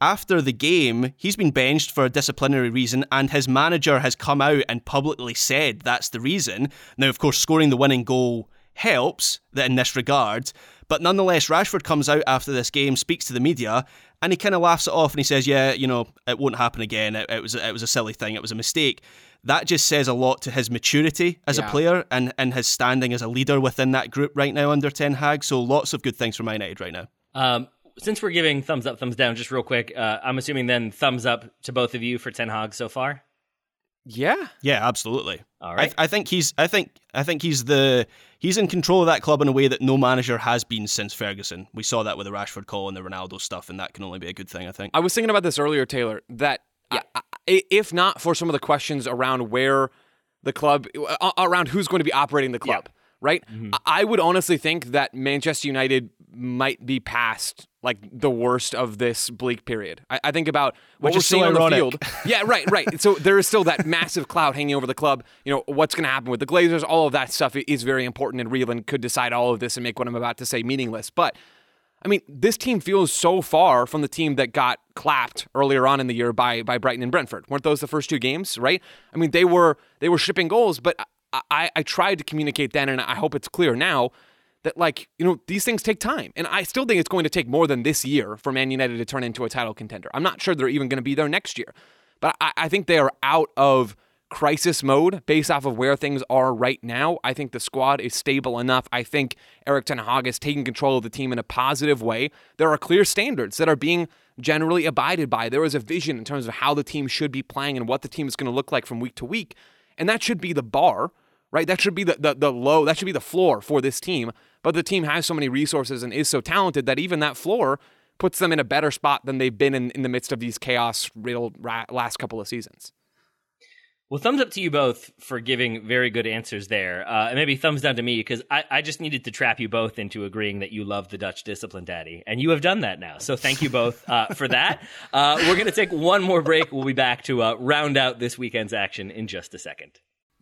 after the game, he's been benched for a disciplinary reason, and his manager has come out and publicly said that's the reason. Now, of course, scoring the winning goal helps in this regard. But nonetheless, Rashford comes out after this game, speaks to the media, and he kind of laughs it off and he says, "Yeah, you know, it won't happen again. It, it was it was a silly thing. It was a mistake." That just says a lot to his maturity as yeah. a player and, and his standing as a leader within that group right now under Ten Hag. So lots of good things for my United right now. Um, since we're giving thumbs up, thumbs down, just real quick, uh, I'm assuming then thumbs up to both of you for Ten Hag so far. Yeah, yeah, absolutely. All right. I, I, think he's. I think. I think he's the. He's in control of that club in a way that no manager has been since Ferguson. We saw that with the Rashford call and the Ronaldo stuff, and that can only be a good thing. I think. I was thinking about this earlier, Taylor. That yeah. I, if not for some of the questions around where the club, uh, around who's going to be operating the club, yeah. right? Mm-hmm. I would honestly think that Manchester United might be past like the worst of this bleak period. I, I think about what Which we're seeing on the field. yeah, right, right. So there is still that massive cloud hanging over the club. You know what's going to happen with the Glazers. All of that stuff is very important, and real and could decide all of this and make what I'm about to say meaningless. But I mean, this team feels so far from the team that got clapped earlier on in the year by by Brighton and Brentford. Weren't those the first two games? Right. I mean, they were they were shipping goals, but I, I, I tried to communicate then, and I hope it's clear now that like you know these things take time. And i still think it's going to take more than this year for man united to turn into a title contender. I'm not sure they're even going to be there next year. But I, I, think they are out of crisis mode based off of where things are right now. I think the squad is stable enough. I think erik ten hag is taking control of the team in a positive way. There are clear standards that are being generally abided by. There is a vision in terms of how the team should be playing and what the team is going to look like from week to week. And that should be the bar right? That should be the, the, the low, that should be the floor for this team. But the team has so many resources and is so talented that even that floor puts them in a better spot than they've been in, in the midst of these chaos riddled last couple of seasons. Well, thumbs up to you both for giving very good answers there. Uh, and maybe thumbs down to me because I, I, just needed to trap you both into agreeing that you love the Dutch discipline, Daddy. And you have done that now. So thank you both uh, for that. Uh, we're going to take one more break. We'll be back to uh, round out this weekend's action in just a second.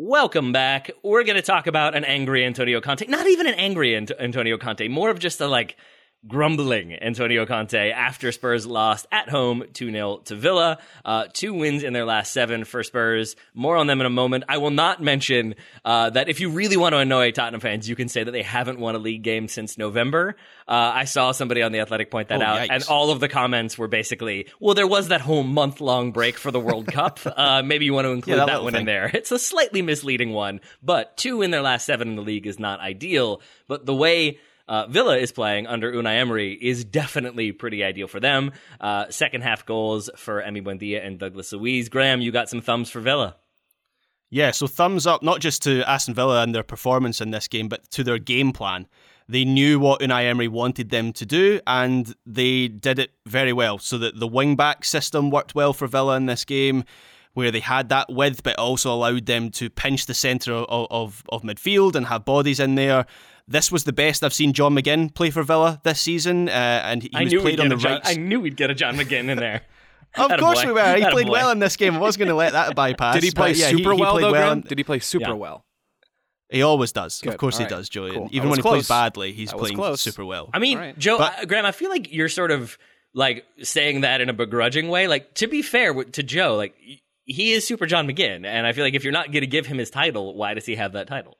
Welcome back. We're going to talk about an angry Antonio Conte. Not even an angry Antonio Conte, more of just a like grumbling Antonio Conte after Spurs lost at home 2 0 to Villa. Uh, two wins in their last seven for Spurs. More on them in a moment. I will not mention uh, that if you really want to annoy Tottenham fans, you can say that they haven't won a league game since November. Uh, I saw somebody on The Athletic point that Oh, out, yikes. and all of the comments were basically, well, there was that whole month long break for the World Cup. Uh, maybe you want to include that that, little one in there. It's a slightly misleading one, but two in their last seven in the league is not ideal. But the way uh, Villa is playing under Unai Emery is definitely pretty ideal for them. Uh, second half goals for Emi Buendia and Douglas Luiz. Graham, you got some thumbs for Villa. Yeah, so thumbs up not just to Aston Villa and their performance in this game, but to their game plan. They knew what Unai Emery wanted them to do, and they did it very well. So that the wing back system worked well for Villa in this game, where they had that width, but also allowed them to pinch the centre of, of, of midfield and have bodies in there. This was the best I've seen John McGinn play for Villa this season, uh, and he I was played on the right. John, I knew we'd get a John McGinn in there. Of Attaboy. course we were. He played Attaboy. well in this game. I was going to let that bypass. Did he play but yeah, super he, well though, well Graham? Did he play super Yeah. well? He always does. Good. Of course All he does, Julian. Cool. Even was when he plays badly, he's playing close. super well. I mean, All right. Joe, But- uh, Graham, I feel like you're sort of like saying that in a begrudging way. Like, to be fair to Joe, like, y- he is Super John McGinn. And I feel like if you're not going to give him his title, why does he have that title?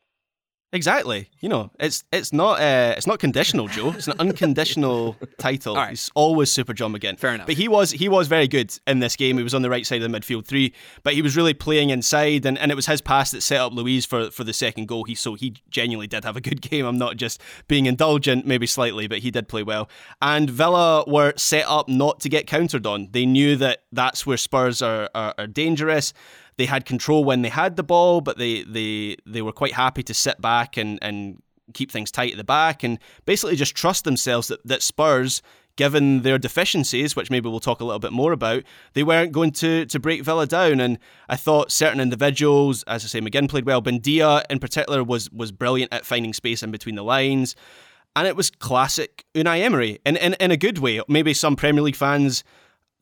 Exactly. You know, it's it's not uh, it's not conditional, Joe. It's an unconditional title. Right. He's always Super John McGinn. Fair enough. But he was he was very good in this game. He was on the right side of the midfield three, but he was really playing inside, and, and it was his pass that set up Luiz for, for the second goal. He so he genuinely did have a good game. I'm not just being indulgent, maybe slightly, but he did play well. And Villa were set up not to get countered on. They knew that that's where Spurs are are, are dangerous. They had control when they had the ball, but they they they were quite happy to sit back and and keep things tight at the back and basically just trust themselves that, that Spurs, given their deficiencies, which maybe we'll talk a little bit more about, they weren't going to to break Villa down. And I thought certain individuals, as I say, McGinn played well. Buendia in particular was was brilliant at finding space in between the lines. And it was classic Unai Emery in, in, in a good way. Maybe some Premier League fans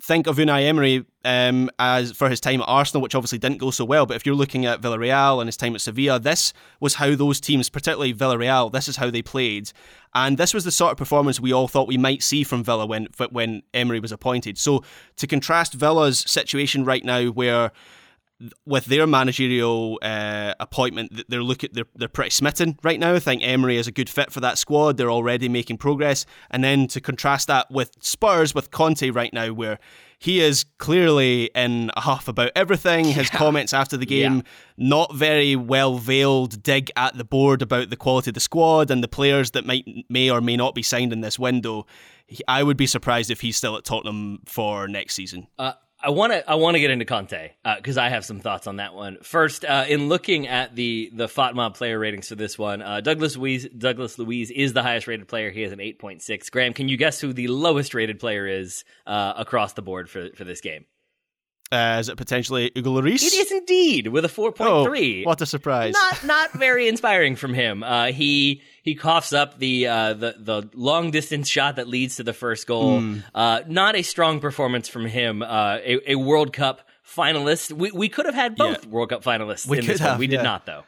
think of Unai Emery um, as for his time at Arsenal, which obviously didn't go so well. But if you're looking at Villarreal and his time at Sevilla, this was how those teams, particularly Villarreal, this is how they played, and this was the sort of performance we all thought we might see from Villa when when Emery was appointed. So to contrast Villa's situation right now, where with their managerial uh, appointment, they're look at they're they're pretty smitten right now. I think Emery is a good fit for that squad. They're already making progress, and then to contrast that with Spurs with Conte right now, where he is clearly in a huff about everything. His comments after the game, not very well veiled dig at the board about the quality of the squad and the players that might may or may not be signed in this window. I would be surprised if he's still at Tottenham for next season. Uh, I want to I want to get into Conte because I have some thoughts on that one. First, uh, in looking at the the FOTMob player ratings for this one, uh, Douglas Luiz Douglas Luiz is the highest rated player. He has an eight point six. Graham, can you guess who the lowest rated player is uh, across the board for for this game? Uh, is it potentially Hugo Lloris? It is indeed with a four point three. Oh, what a surprise! not not very inspiring from him. Uh, he he coughs up the uh, the the long distance shot that leads to the first goal. Uh, not a strong performance from him. Uh, a, a World Cup finalist. We we could have had both Yeah. World Cup finalists We in this could one. have, We did yeah. not though.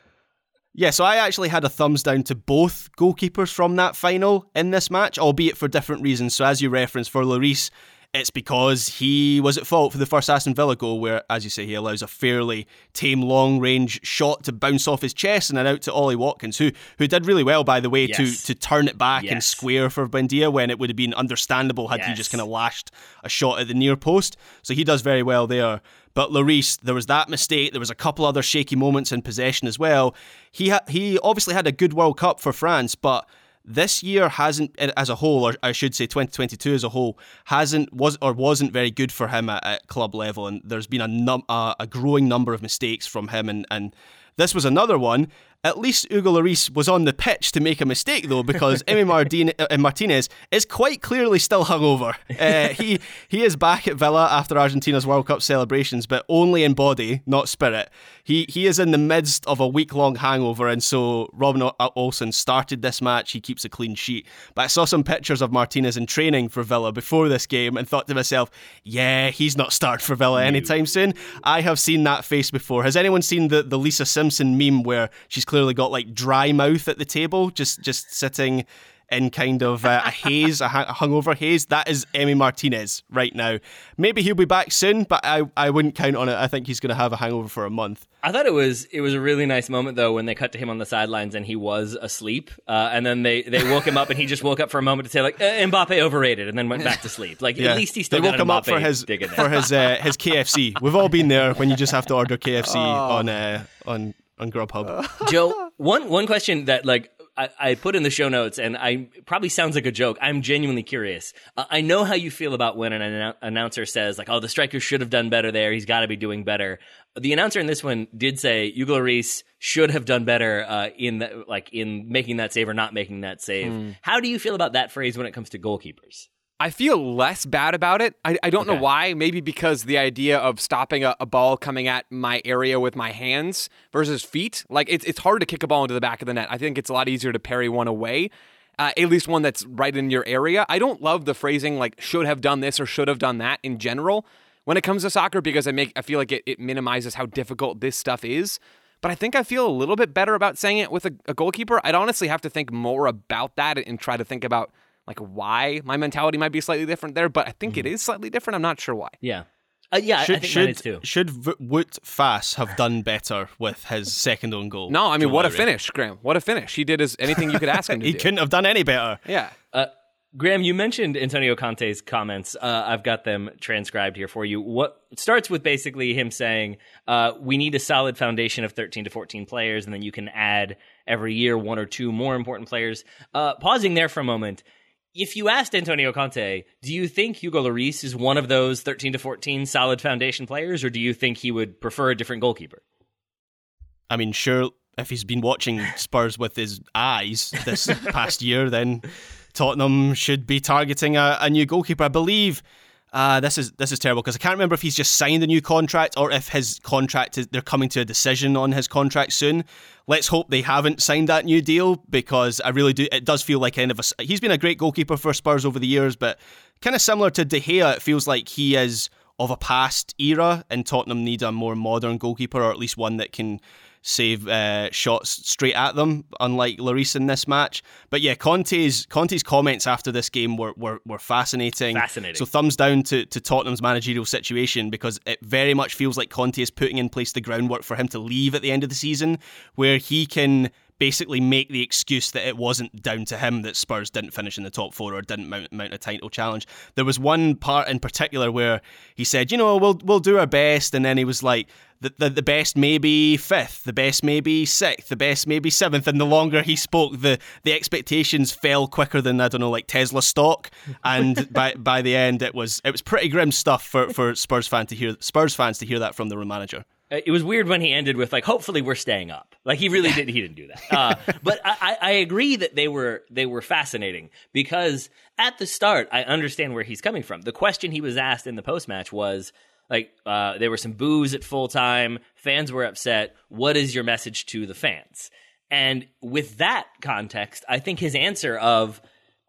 Yeah, so I actually had a thumbs down to both goalkeepers from that final in this match, albeit for different reasons. So, as you referenced, for Lloris, it's because he was at fault for the first Aston Villa goal, where, as you say, he allows a fairly tame long range shot to bounce off his chest and then out to Ollie Watkins, who who did really well, by the way, Yes. to to turn it back and square for Buendia when it would have been understandable had he just kind of lashed a shot at the near post. So he does very well there. But Lloris, there was that mistake. There was a couple other shaky moments in possession as well. He ha- he obviously had a good World Cup for France, but this year hasn't, as a whole, or I should say, 2022 as a whole, hasn't was or wasn't very good for him at, at club level. And there's been a num- a, a growing number of mistakes from him, and and this was another one. At least Hugo Lloris was on the pitch to make a mistake, though, because Emi uh, Martinez is quite clearly still hungover. Uh, he he is back at Villa after Argentina's World Cup celebrations, but only in body, not spirit. He he is in the midst of a week long hangover, and so Robin Olsen started this match. He keeps a clean sheet, but I saw some pictures of Martinez in training for Villa before this game, and thought to myself, yeah, he's not starting for Villa anytime soon. I have seen that face before. Has anyone seen the, the Lisa Simpson meme where she's clearly got like dry mouth at the table, just just sitting in kind of uh, a haze, a, a hungover haze. That is Emi Martinez right now. Maybe he'll be back soon, but I, I wouldn't count on it. I think he's going to have a hangover for a month. I thought it was it was a really nice moment though when they cut to him on the sidelines and he was asleep, uh, and then they, they woke him up and he just woke up for a moment to say like eh, Mbappe overrated, and then went back to sleep. Like Yeah. at least he still they woke got him Mbappe up for his digging for there. his uh, his KFC. We've all been there when you just have to order KFC on uh, on on Grubhub. Joe, one one question that like I, I put in the show notes, and I probably sounds like a joke. I'm genuinely curious. Uh, I know how you feel about when an annou- announcer says like, "Oh, the striker should have done better there. He's got to be doing better." The announcer in this one did say Hugo Lloris should have done better uh, in the, like in making that save or not making that save. How do you feel about that phrase when it comes to goalkeepers? I feel less bad about it. I, I don't know why. Maybe because the idea of stopping a, a ball coming at my area with my hands versus feet, like it's it's hard to kick a ball into the back of the net. I think it's a lot easier to parry one away, uh, at least one that's right in your area. I don't love the phrasing like should have done this or should have done that in general when it comes to soccer because I make I feel like it, it minimizes how difficult this stuff is. But I think I feel a little bit better about saying it with a, a goalkeeper. I'd honestly have to think more about that and try to think about like why my mentality might be slightly different there. But I think it is slightly different. I'm not sure why. Yeah, uh, yeah, I- I Should think should too. should V- Wout Faes have done better with his second own goal? No, I mean, what a finish, Graham. What a finish. He did as anything you could ask him to He do. couldn't have done any better. Yeah. Uh, Graham, you mentioned Antonio Conte's comments. Uh, I've got them transcribed here for you. What starts with basically him saying, uh, "We need a solid foundation of 13 to 14 players, and then you can add every year one or two more important players." Uh, pausing there for a moment. If you asked Antonio Conte, do you think Hugo Lloris is one of those 13 to 14 solid foundation players, or do you think he would prefer a different goalkeeper? I mean, sure, if he's been watching Spurs with his eyes this past year, then Tottenham should be targeting a, a new goalkeeper. I believe. Uh, this is this is terrible because I can't remember if he's just signed a new contract or if his contract is they're coming to a decision on his contract soon. Let's hope they haven't signed that new deal because I really do. It does feel like kind of a. He's been a great goalkeeper for Spurs over the years, but kind of similar to De Gea, it feels like he is of a past era, and Tottenham need a more modern goalkeeper or at least one that can save uh, shots straight at them, unlike Lloris in this match. But yeah, Conte's Conte's comments after this game were were, were fascinating. Fascinating. So thumbs down to, to Tottenham's managerial situation because it very much feels like Conte is putting in place the groundwork for him to leave at the end of the season, where he can basically make the excuse that it wasn't down to him that Spurs didn't finish in the top four or didn't mount, mount a title challenge. There was one part in particular where he said, you know, we'll we'll do our best, and then he was like, the, the, the best maybe fifth, the best maybe sixth, the best maybe seventh, and the longer he spoke, the the expectations fell quicker than I don't know, like Tesla stock, and by by the end, it was it was pretty grim stuff for, for Spurs fan to hear Spurs fans to hear that from the manager. Uh, It was weird when he ended with like, "Hopefully, we're staying up." Like he really did. He didn't do that. Uh, but I, I agree that they were they were fascinating because at the start, I understand where he's coming from. The question he was asked in the post match was like, uh, there were some boos at full time. Fans were upset. What is your message to the fans? And with that context, I think his answer of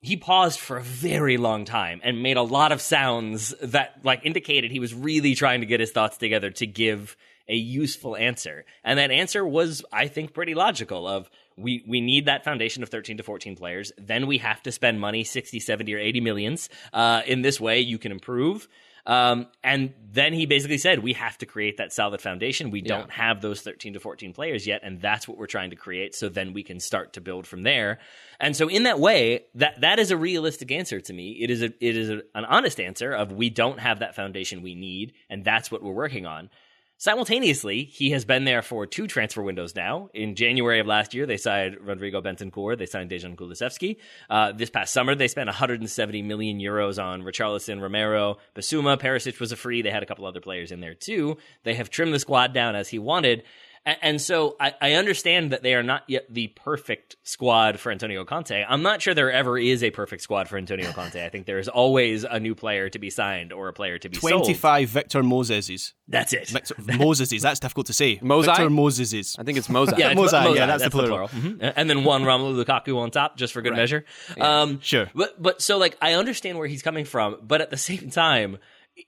he paused for a very long time and made a lot of sounds that like indicated he was really trying to get his thoughts together to give a useful answer. And that answer was, I think, pretty logical of we, we need that foundation of 13 to 14 players. Then we have to spend money, 60, 70, or 80 millions. Uh, in this way, you can improve. Um, and then he basically said, we have to create that solid foundation. We don't have those 13 to 14 players yet. And that's what we're trying to create. So then we can start to build from there. And so in that way, that, that is a realistic answer to me. It is a, it is a, an honest answer of we don't have that foundation we need. And that's what we're working on. Simultaneously, he has been there for two transfer windows now. In January of last year, they signed Rodrigo Bentancur. They signed Dejan Kulusevski. Uh, this past summer, they spent 170 million euros on Richarlison, Romero, Bissouma. Perisic was a free. They had a couple other players in there too. They have trimmed the squad down as he wanted. A- And so I, I understand that they are not yet the perfect squad for Antonio Conte. I'm not sure there ever is a perfect squad for Antonio Conte. I think there is always a new player to be signed or a player to be sold. 25 Victor Moseses. That's it. Victor, Moseses, that's difficult to say. Mosai? Victor Moseses. I think it's Mozart. Yeah, it's Mosai, Mo- yeah, Mosai, that's the plural. Mhm. And then one Romelu Lukaku on top, just for good measure. Um, Sure. But but so like I understand where he's coming from, but at the same time,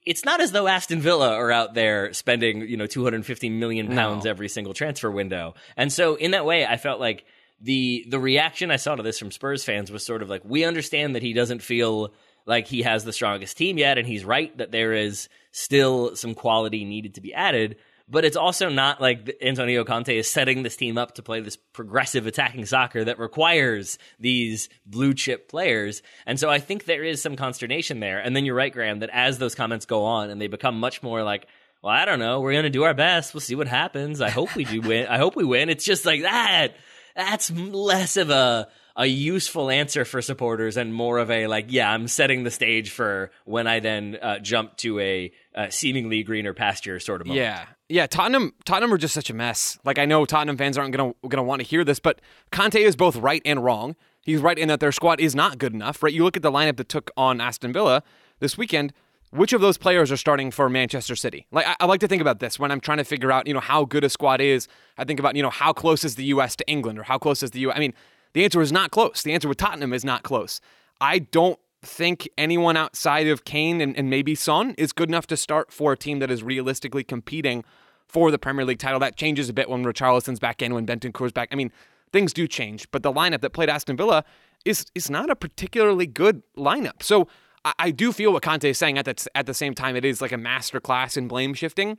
it's not as though Aston Villa are out there spending you know 250 million pounds every single transfer window. And so in that way, I felt like the the reaction I saw to this from Spurs fans was sort of like, we understand that he doesn't feel like he has the strongest team yet, and he's right that there is still some quality needed to be added. But it's also not like Antonio Conte is setting this team up to play this progressive attacking soccer that requires these blue chip players. And so I think there is some consternation there. And then you're right, Graham, that as those comments go on and they become much more like, well, I don't know, we're going to do our best. We'll see what happens. I hope we do win. I hope we win. It's just like that. That's less of a a useful answer for supporters and more of a like, yeah, I'm setting the stage for when I then uh, jump to a uh, seemingly greener pasture sort of moment. Yeah, yeah. Tottenham, Tottenham are just such a mess. Like I know Tottenham fans aren't gonna gonna want to hear this, but Conte is both right and wrong. He's right in that their squad is not good enough. Right? You look at the lineup that took on Aston Villa this weekend. Which of those players are starting for Manchester City? Like I, I like to think about this when I'm trying to figure out, you know, how good a squad is. I think about, you know, how close is the U.S. to England, or how close is the U. I mean, the answer is not close. The answer with Tottenham is not close. I don't think anyone outside of Kane and, and maybe Son is good enough to start for a team that is realistically competing for the Premier League title. That changes a bit when Richarlison's back in, when Bentancur's back. I mean, things do change, but the lineup that played Aston Villa is is not a particularly good lineup. So I, I do feel what Conte is saying at the, at the same time. It is like a masterclass in blame shifting.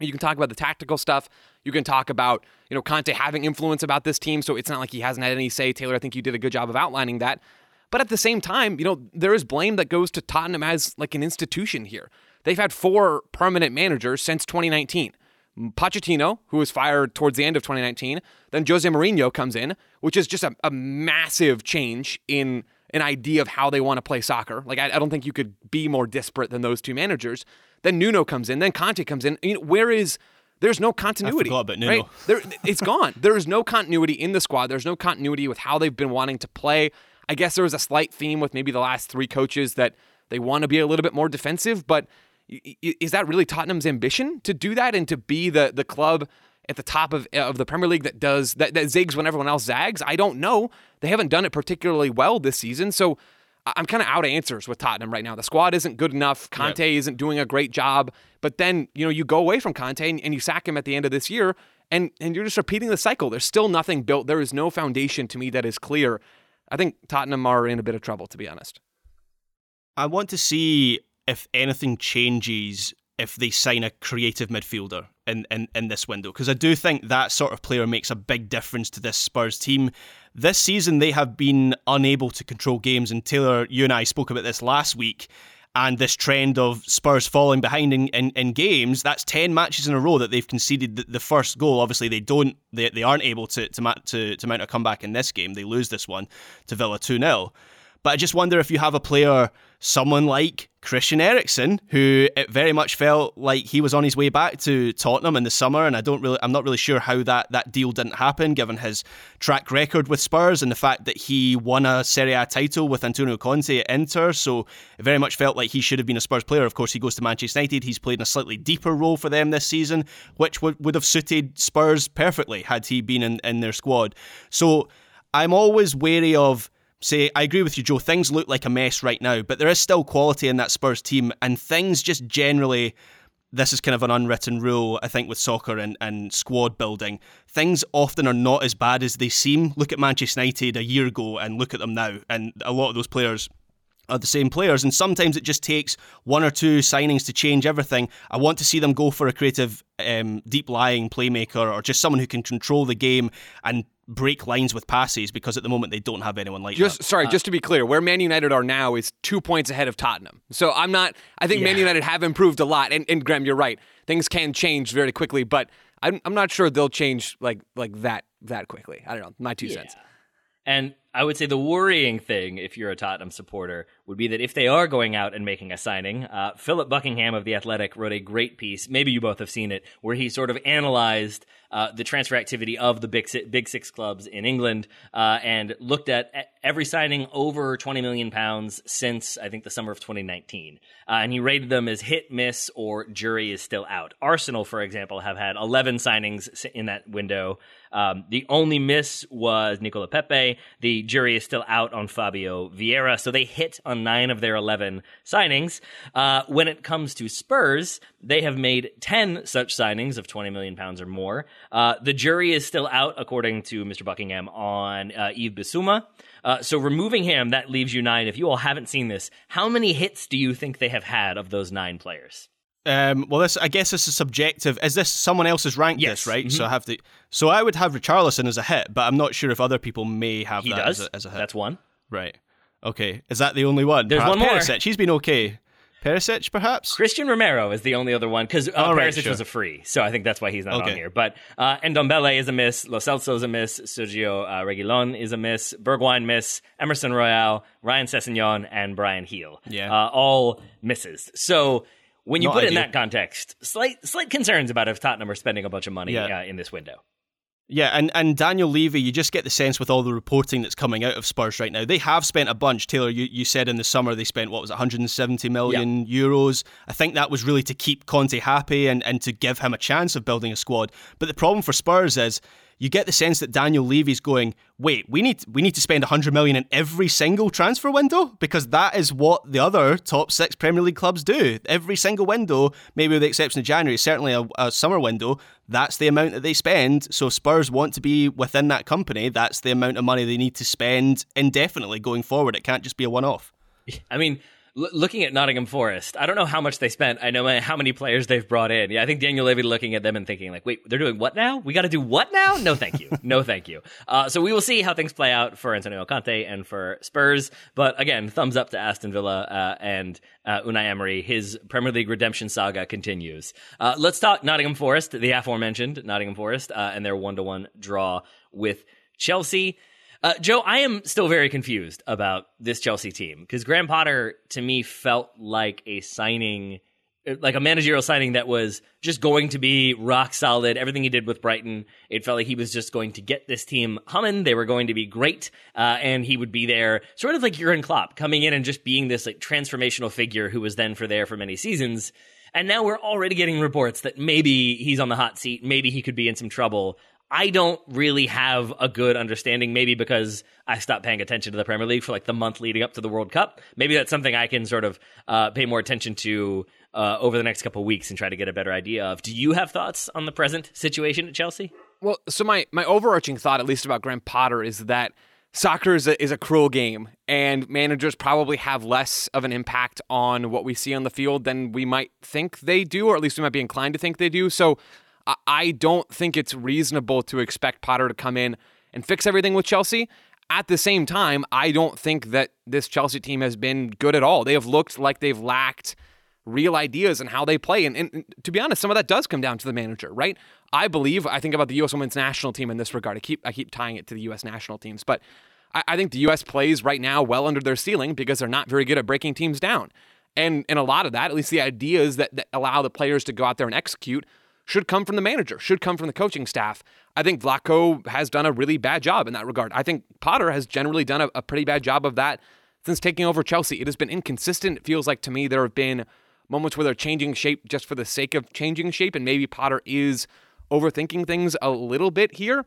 You can talk about the tactical stuff. You can talk about, you know, Conte having influence about this team. So it's not like he hasn't had any say. Taylor, I think you did a good job of outlining that. But at the same time, you know, there is blame that goes to Tottenham as like an institution here. They've had four permanent managers since 2019. Pochettino, who was fired towards the end of 2019, then Jose Mourinho comes in, which is just a, a massive change in an idea of how they want to play soccer. Like I, I, don't think you could be more disparate than those two managers. Then Nuno comes in, then Conte comes in. You know, where is there's no continuity. I forgot. Right? There, it's gone. There is no continuity in the squad. There's no continuity with how they've been wanting to play. I guess there was a slight theme with maybe the last three coaches that they want to be a little bit more defensive, but is that really Tottenham's ambition to do that and to be the the club at the top of of the Premier League that does that, that zigs when everyone else zags? I don't know. They haven't done it particularly well this season, so I'm kind of out of answers with Tottenham right now. The squad isn't good enough. Conte isn't doing a great job. But then, you know, you go away from Conte and, and, you sack him at the end of this year, and, and you're just repeating the cycle. There's still nothing built. There is no foundation to me that is clear. I think Tottenham are in a bit of trouble, to be honest. I want to see if anything changes if they sign a creative midfielder in, in, in this window, because I do think that sort of player makes a big difference to this Spurs team. This season, they have been unable to control games, and Taylor, you and I spoke about this last week. And this trend of Spurs falling behind in, in, in games, that's 10 matches in a row that they've conceded the, the first goal. Obviously, they don't, they, they aren't able to, to, to, to mount a comeback in this game. They lose this one to Villa 2 0. But I just wonder if you have a player, someone like Christian Eriksen, who it very much felt like he was on his way back to Tottenham in the summer, and I don't really, I'm not really sure how that that deal didn't happen, given his track record with Spurs and the fact that he won a Serie A title with Antonio Conte at Inter. So it very much felt like he should have been a Spurs player. Of course, he goes to Manchester United. He's played in a slightly deeper role for them this season, which would would have suited Spurs perfectly had he been in in their squad. So I'm always wary of say, I agree with you, Joe. Things look like a mess right now, but there is still quality in that Spurs team, and things just generally. This is kind of an unwritten rule, I think, with soccer and, and squad building. Things often are not as bad as they seem. Look at Manchester United a year ago and look at them now. And a lot of those players are the same players, and sometimes it just takes one or two signings to change everything. I want to see them go for a creative, um, deep lying playmaker or just someone who can control the game and break lines with passes because at the moment they don't have anyone like just, that. Sorry, uh, just to be clear, where Man United are now is two points ahead of Tottenham. So I'm not. I think yeah. Man United have improved a lot, and, and Graham, you're right. Things can change very quickly, but I'm, I'm not sure they'll change like like that that quickly. I don't know. My two yeah. cents. And I would say the worrying thing, if you're a Tottenham supporter, would be that if they are going out and making a signing, uh, Philip Buckingham of The Athletic wrote a great piece, maybe you both have seen it, where he sort of analyzed uh, the transfer activity of the big, big six clubs in England uh, and looked at every signing over 20 million pounds since, I think, the summer of 2019. Uh, and he rated them as hit, miss, or jury is still out. Arsenal, for example, have had 11 signings in that window. Um, the only miss was Nicola Pepe. The jury is still out on Fabio Vieira, so they hit on nine of their 11 signings. Uh, when it comes to Spurs, they have made 10 such signings of 20 million pounds or more. Uh, the jury is still out, according to Mr. Buckingham, on uh, Yves Bissouma. Uh, so removing him, that leaves you nine. If you all haven't seen this, how many hits do you think they have had of those nine players? Um, well, this I guess this is subjective. Is this someone else's ranked Yes. this, right? Mhm. So I have to. So I would have Richarlison as a hit, but I'm not sure if other people may have He that does. As, a, as a hit. That's one. right. Okay, is that the only one? There's Perhaps one more. Perisic. He's been okay. Perisic, perhaps. Cristian Romero is the only other one because uh, All right, Perisic sure. was a free, so I think that's why he's not on here. But uh, Ndombele is a miss, Lo Celso is a miss, Sergio uh, Reguilon is a miss, Bergwijn miss, Emerson Royal, Ryan Sessegnon, and Bryan Gil. Yeah. uh, all misses. So when you Not put it in that context, slight slight concerns about if Tottenham are spending a bunch of money Yeah. uh, in this window. Yeah, and, and Daniel Levy, you just get the sense with all the reporting that's coming out of Spurs right now. They have spent a bunch. Taylor, you, you said in the summer they spent, what was it, 170 million euros. I think that was really to keep Conte happy and, and to give him a chance of building a squad. But the problem for Spurs is you get the sense that Daniel Levy's going, wait, we need we need to spend 100 million in every single transfer window because that is what the other top six Premier League clubs do. Every single window, maybe with the exception of January, certainly a, a summer window, that's the amount that they spend. So Spurs want to be within that company. That's the amount of money they need to spend indefinitely going forward. It can't just be a one-off. I mean, l- looking at Nottingham Forest, I don't know how much they spent. I know how many players they've brought in. Yeah, I think Daniel Levy looking at them and thinking like, "Wait, they're doing what now? We got to do what now? No, thank you. no, thank you." Uh, so we will see how things play out for Antonio Conte and for Spurs. But again, thumbs up to Aston Villa uh, and uh, Unai Emery. His Premier League redemption saga continues. Uh, let's talk Nottingham Forest, the aforementioned Nottingham Forest, uh, and their one-to-one draw with Chelsea. Uh, Joe, I am still very confused about this Chelsea team because Graham Potter to me felt like a signing, like a managerial signing that was just going to be rock solid. Everything he did with Brighton, it felt like he was just going to get this team humming. They were going to be great, uh, and he would be there, sort of like Jurgen Klopp, coming in and just being this like transformational figure who was then for there for many seasons. And now we're already getting reports that maybe he's on the hot seat, maybe he could be in some trouble. I don't really have a good understanding, maybe because I stopped paying attention to the Premier League for like the month leading up to the World Cup. Maybe that's something I can sort of uh, pay more attention to uh, over the next couple of weeks and try to get a better idea of. Do you have thoughts on the present situation at Chelsea? Well, so my my overarching thought, at least about Graham Potter, is that soccer is a, is a cruel game, and managers probably have less of an impact on what we see on the field than we might think they do, or at least we might be inclined to think they do. So I, don't think it's reasonable to expect Potter to come in and fix everything with Chelsea. At the same time, I don't think that this Chelsea team has been good at all. They have looked like they've lacked real ideas and how they play. And, and, and to be honest, some of that does come down to the manager, right? I believe, I think about the U.S. women's national team in this regard. I keep, I keep tying it to the U.S. national teams, but I, I think the U.S. plays right now well under their ceiling because they're not very good at breaking teams down. And, and a lot of that, at least the ideas that, that allow the players to go out there and execute, should come from the manager, should come from the coaching staff. I think Vlatko has done a really bad job in that regard. I think Potter has generally done a, a pretty bad job of that since taking over Chelsea. It has been inconsistent. It feels like to me there have been moments where they're changing shape just for the sake of changing shape, and maybe Potter is overthinking things a little bit here.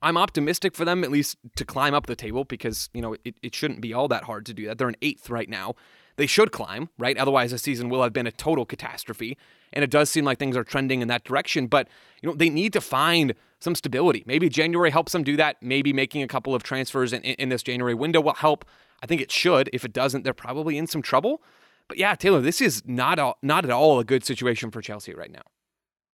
I'm optimistic for them at least to climb up the table because, you know, it, it shouldn't be all that hard to do that. They're in eighth right now. They should climb, right? Otherwise, the season will have been a total catastrophe. And it does seem like things are trending in that direction. But, you know, they need to find some stability. Maybe January helps them do that. Maybe making a couple of transfers in, in this January window will help. I think it should. If it doesn't, they're probably in some trouble. But yeah, Taylor, this is not, a, not at all a good situation for Chelsea right now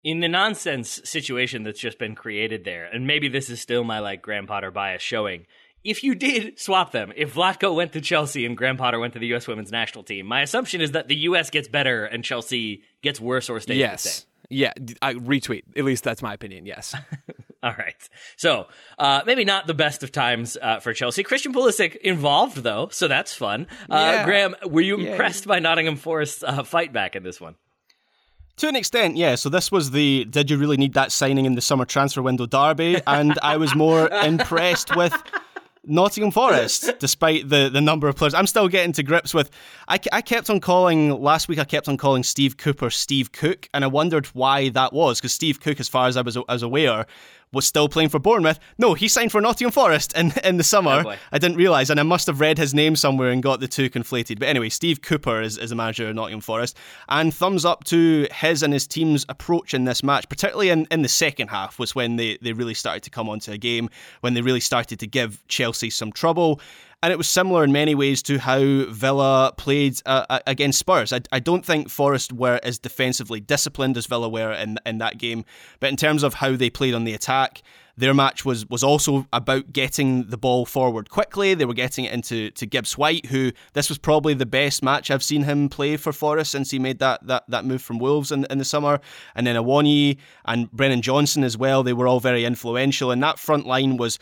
in the nonsense situation that's just been created there, and maybe this is still my like Graham Potter bias showing. If you did swap them, if Vlatko went to Chelsea and Graham Potter went to the U.S. women's national team, my assumption is that the U.S. gets better and Chelsea gets worse or stays yes. the same. Yeah, I retweet. At least that's my opinion. Yes. All right. So uh, maybe not the best of times uh, for Chelsea. Christian Pulisic involved though, so that's fun. Uh, Yeah. Graham, were you Yeah. impressed by Nottingham Forest's uh, fight back in this one? To an extent, yeah. So this was the did you really need that signing in the summer transfer window derby? And I was more impressed with Nottingham Forest, despite the, the number of players. I'm still getting to grips with. I, I kept on calling last week. I kept on calling Steve Cooper Steve Cook, and I wondered why that was because Steve Cook, as far as I was, I was aware, was still playing for Bournemouth. No, he signed for Nottingham Forest in, in the summer. Oh. I didn't realise, and I must have read his name somewhere and got the two conflated. But anyway, Steve Cooper is, is the manager of Nottingham Forest. And thumbs up to his and his team's approach in this match, particularly in, in the second half, was when they, they really started to come onto a game, when they really started to give Chelsea some trouble. And it was similar in many ways to how Villa played uh, uh, against Spurs. I, I don't think Forest were as defensively disciplined as Villa were in, in that game. But in terms of how they played on the attack, their match was was also about getting the ball forward quickly. They were getting it into to Gibbs White, who this was probably the best match I've seen him play for Forest since he made that that, that move from Wolves in, in the summer. And then Awoniyi and Brennan Johnson as well. They were all very influential, and that front line was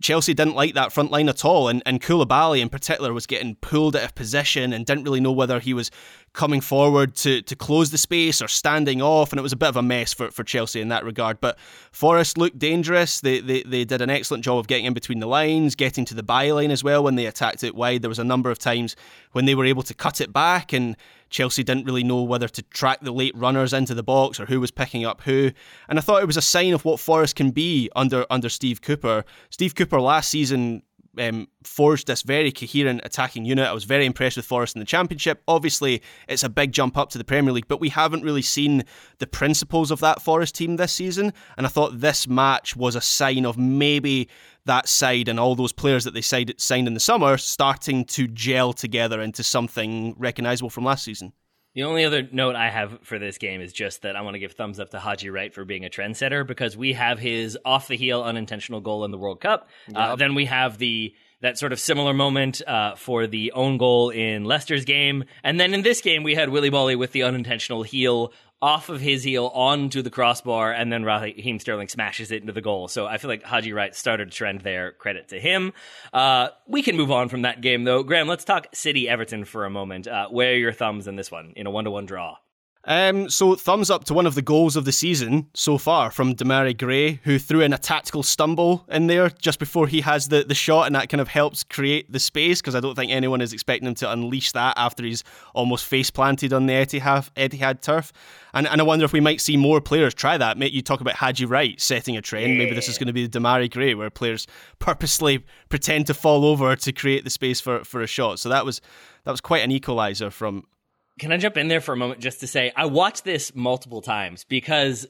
Chelsea didn't like that front line at all, and, and Koulibaly in particular was getting pulled out of position and didn't really know whether he was coming forward to, to close the space or standing off, and it was a bit of a mess for, for Chelsea in that regard. But Forest looked dangerous. They, they they did an excellent job of getting in between the lines, getting to the byline as well when they attacked it wide. There was a number of times when they were able to cut it back and Chelsea didn't really know whether to track the late runners into the box or who was picking up who. And I thought it was a sign of what Forest can be under under Steve Cooper. Steve Cooper last season um, forged this very coherent attacking unit. I was very impressed with Forest in the Championship. Obviously, it's a big jump up to the Premier League, but we haven't really seen the principles of that Forest team this season. And I thought this match was a sign of maybe that side and all those players that they signed in the summer starting to gel together into something recognisable from last season. The only other note I have for this game is just that I want to give thumbs up to Haji Wright for being a trendsetter because we have his off the heel unintentional goal in the World Cup. Uh, then we have the that sort of similar moment uh, for the own goal in Leicester's game, and then in this game we had Willy Boly with the unintentional heel off of his heel onto the crossbar, and then Raheem Sterling smashes it into the goal. So I feel like Haji Wright started a trend there. Credit to him. Uh, we can move on from that game though. Graham, let's talk City Everton for a moment. Uh, where are your thumbs in this one in a one to one draw? Um, so thumbs up to one of the goals of the season so far from Demarai Gray, who threw in a tactical stumble in there just before he has the, the shot, and that kind of helps create the space because I don't think anyone is expecting him to unleash that after he's almost face planted on the Etihad, Etihad turf. And, and I wonder if we might see more players try that. Mate, you talk about Haji Wright setting a trend. Maybe this is going to be the Demarai Gray, where players purposely pretend to fall over to create the space for, for a shot. So that was that was quite an equaliser from Can I jump in there for a moment just to say I watched this multiple times because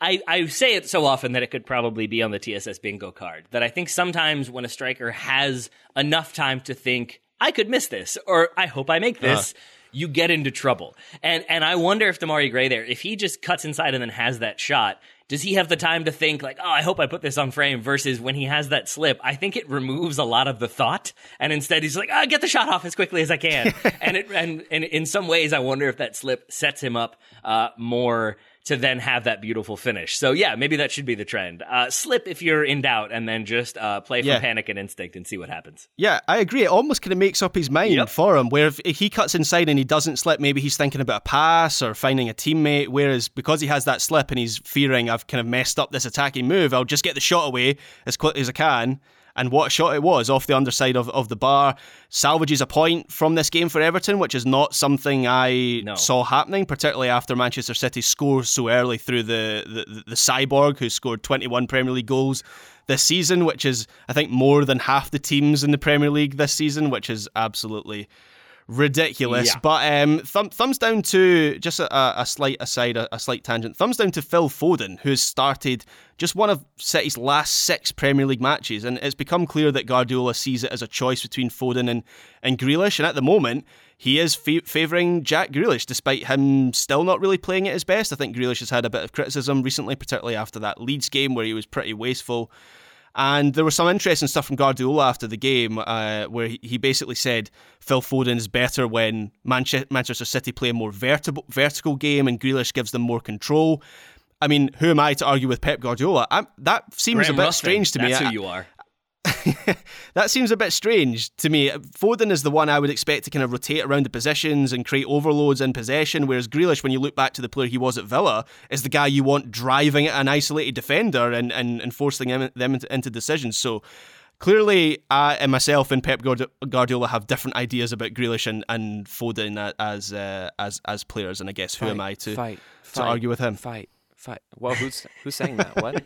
I, I say it so often that it could probably be on the TSS bingo card. That I think sometimes when a striker has enough time to think, I could miss this, or I hope I make this, uh-huh. you get into trouble. And and I wonder if Demarai Gray there, if he just cuts inside and then has that shot, does he have the time to think like, oh, I hope I put this on frame? Versus when he has that slip, I think it removes a lot of the thought, and instead he's like, ah, get the shot off as quickly as I can. and it and, and in some ways, I wonder if that slip sets him up uh, more to then have that beautiful finish. So yeah, maybe that should be the trend. Uh, slip if you're in doubt, and then just uh, play from Yeah. panic and instinct and see what happens. Yeah, I agree. It almost kind of makes up his mind Yep. for him. Where if if he cuts inside and he doesn't slip, maybe he's thinking about a pass or finding a teammate. Whereas because he has that slip and he's fearing I've kind of messed up this attacking move, I'll just get the shot away as quickly as I can. And what a shot it was off the underside of, of the bar. Salvages a point from this game for Everton, which is not something I No. saw happening, particularly after Manchester City scored so early through the, the, the cyborg who scored 21 Premier League goals this season, which is, I think, more than half the teams in the Premier League this season, which is absolutely ridiculous. Yeah. But um, thumb, thumbs down to just a, a- slight aside, a, a slight tangent. Thumbs down to Phil Foden, who's started just one of City's last six Premier League matches, and it's become clear that Guardiola sees it as a choice between Foden and and Grealish. And at the moment, he is fa- favouring Jack Grealish, despite him still not really playing at his best. I think Grealish has had a bit of criticism recently, particularly after that Leeds game where he was pretty wasteful. And there was some interesting stuff from Guardiola after the game, uh, where he, he basically said Phil Foden is better when Manche- Manchester City play a more vertical, vertical game and Grealish gives them more control. I mean, who am I to argue with Pep Guardiola? i that seems Graham a bit Ruthven, strange to me. That's I- who you are. That seems a bit strange to me. Foden is the one I would expect to kind of rotate around the positions and create overloads in possession, whereas Grealish, when you look back to the player he was at Villa, is the guy you want driving at an isolated defender and, and, and forcing them, them into, into decisions. So clearly, I and myself and Pep Guardi- Guardiola have different ideas about Grealish and, and Foden as uh, as as players, and I guess who am I to fight, to fight, argue with him? Fight, Well, who's who's saying that? What?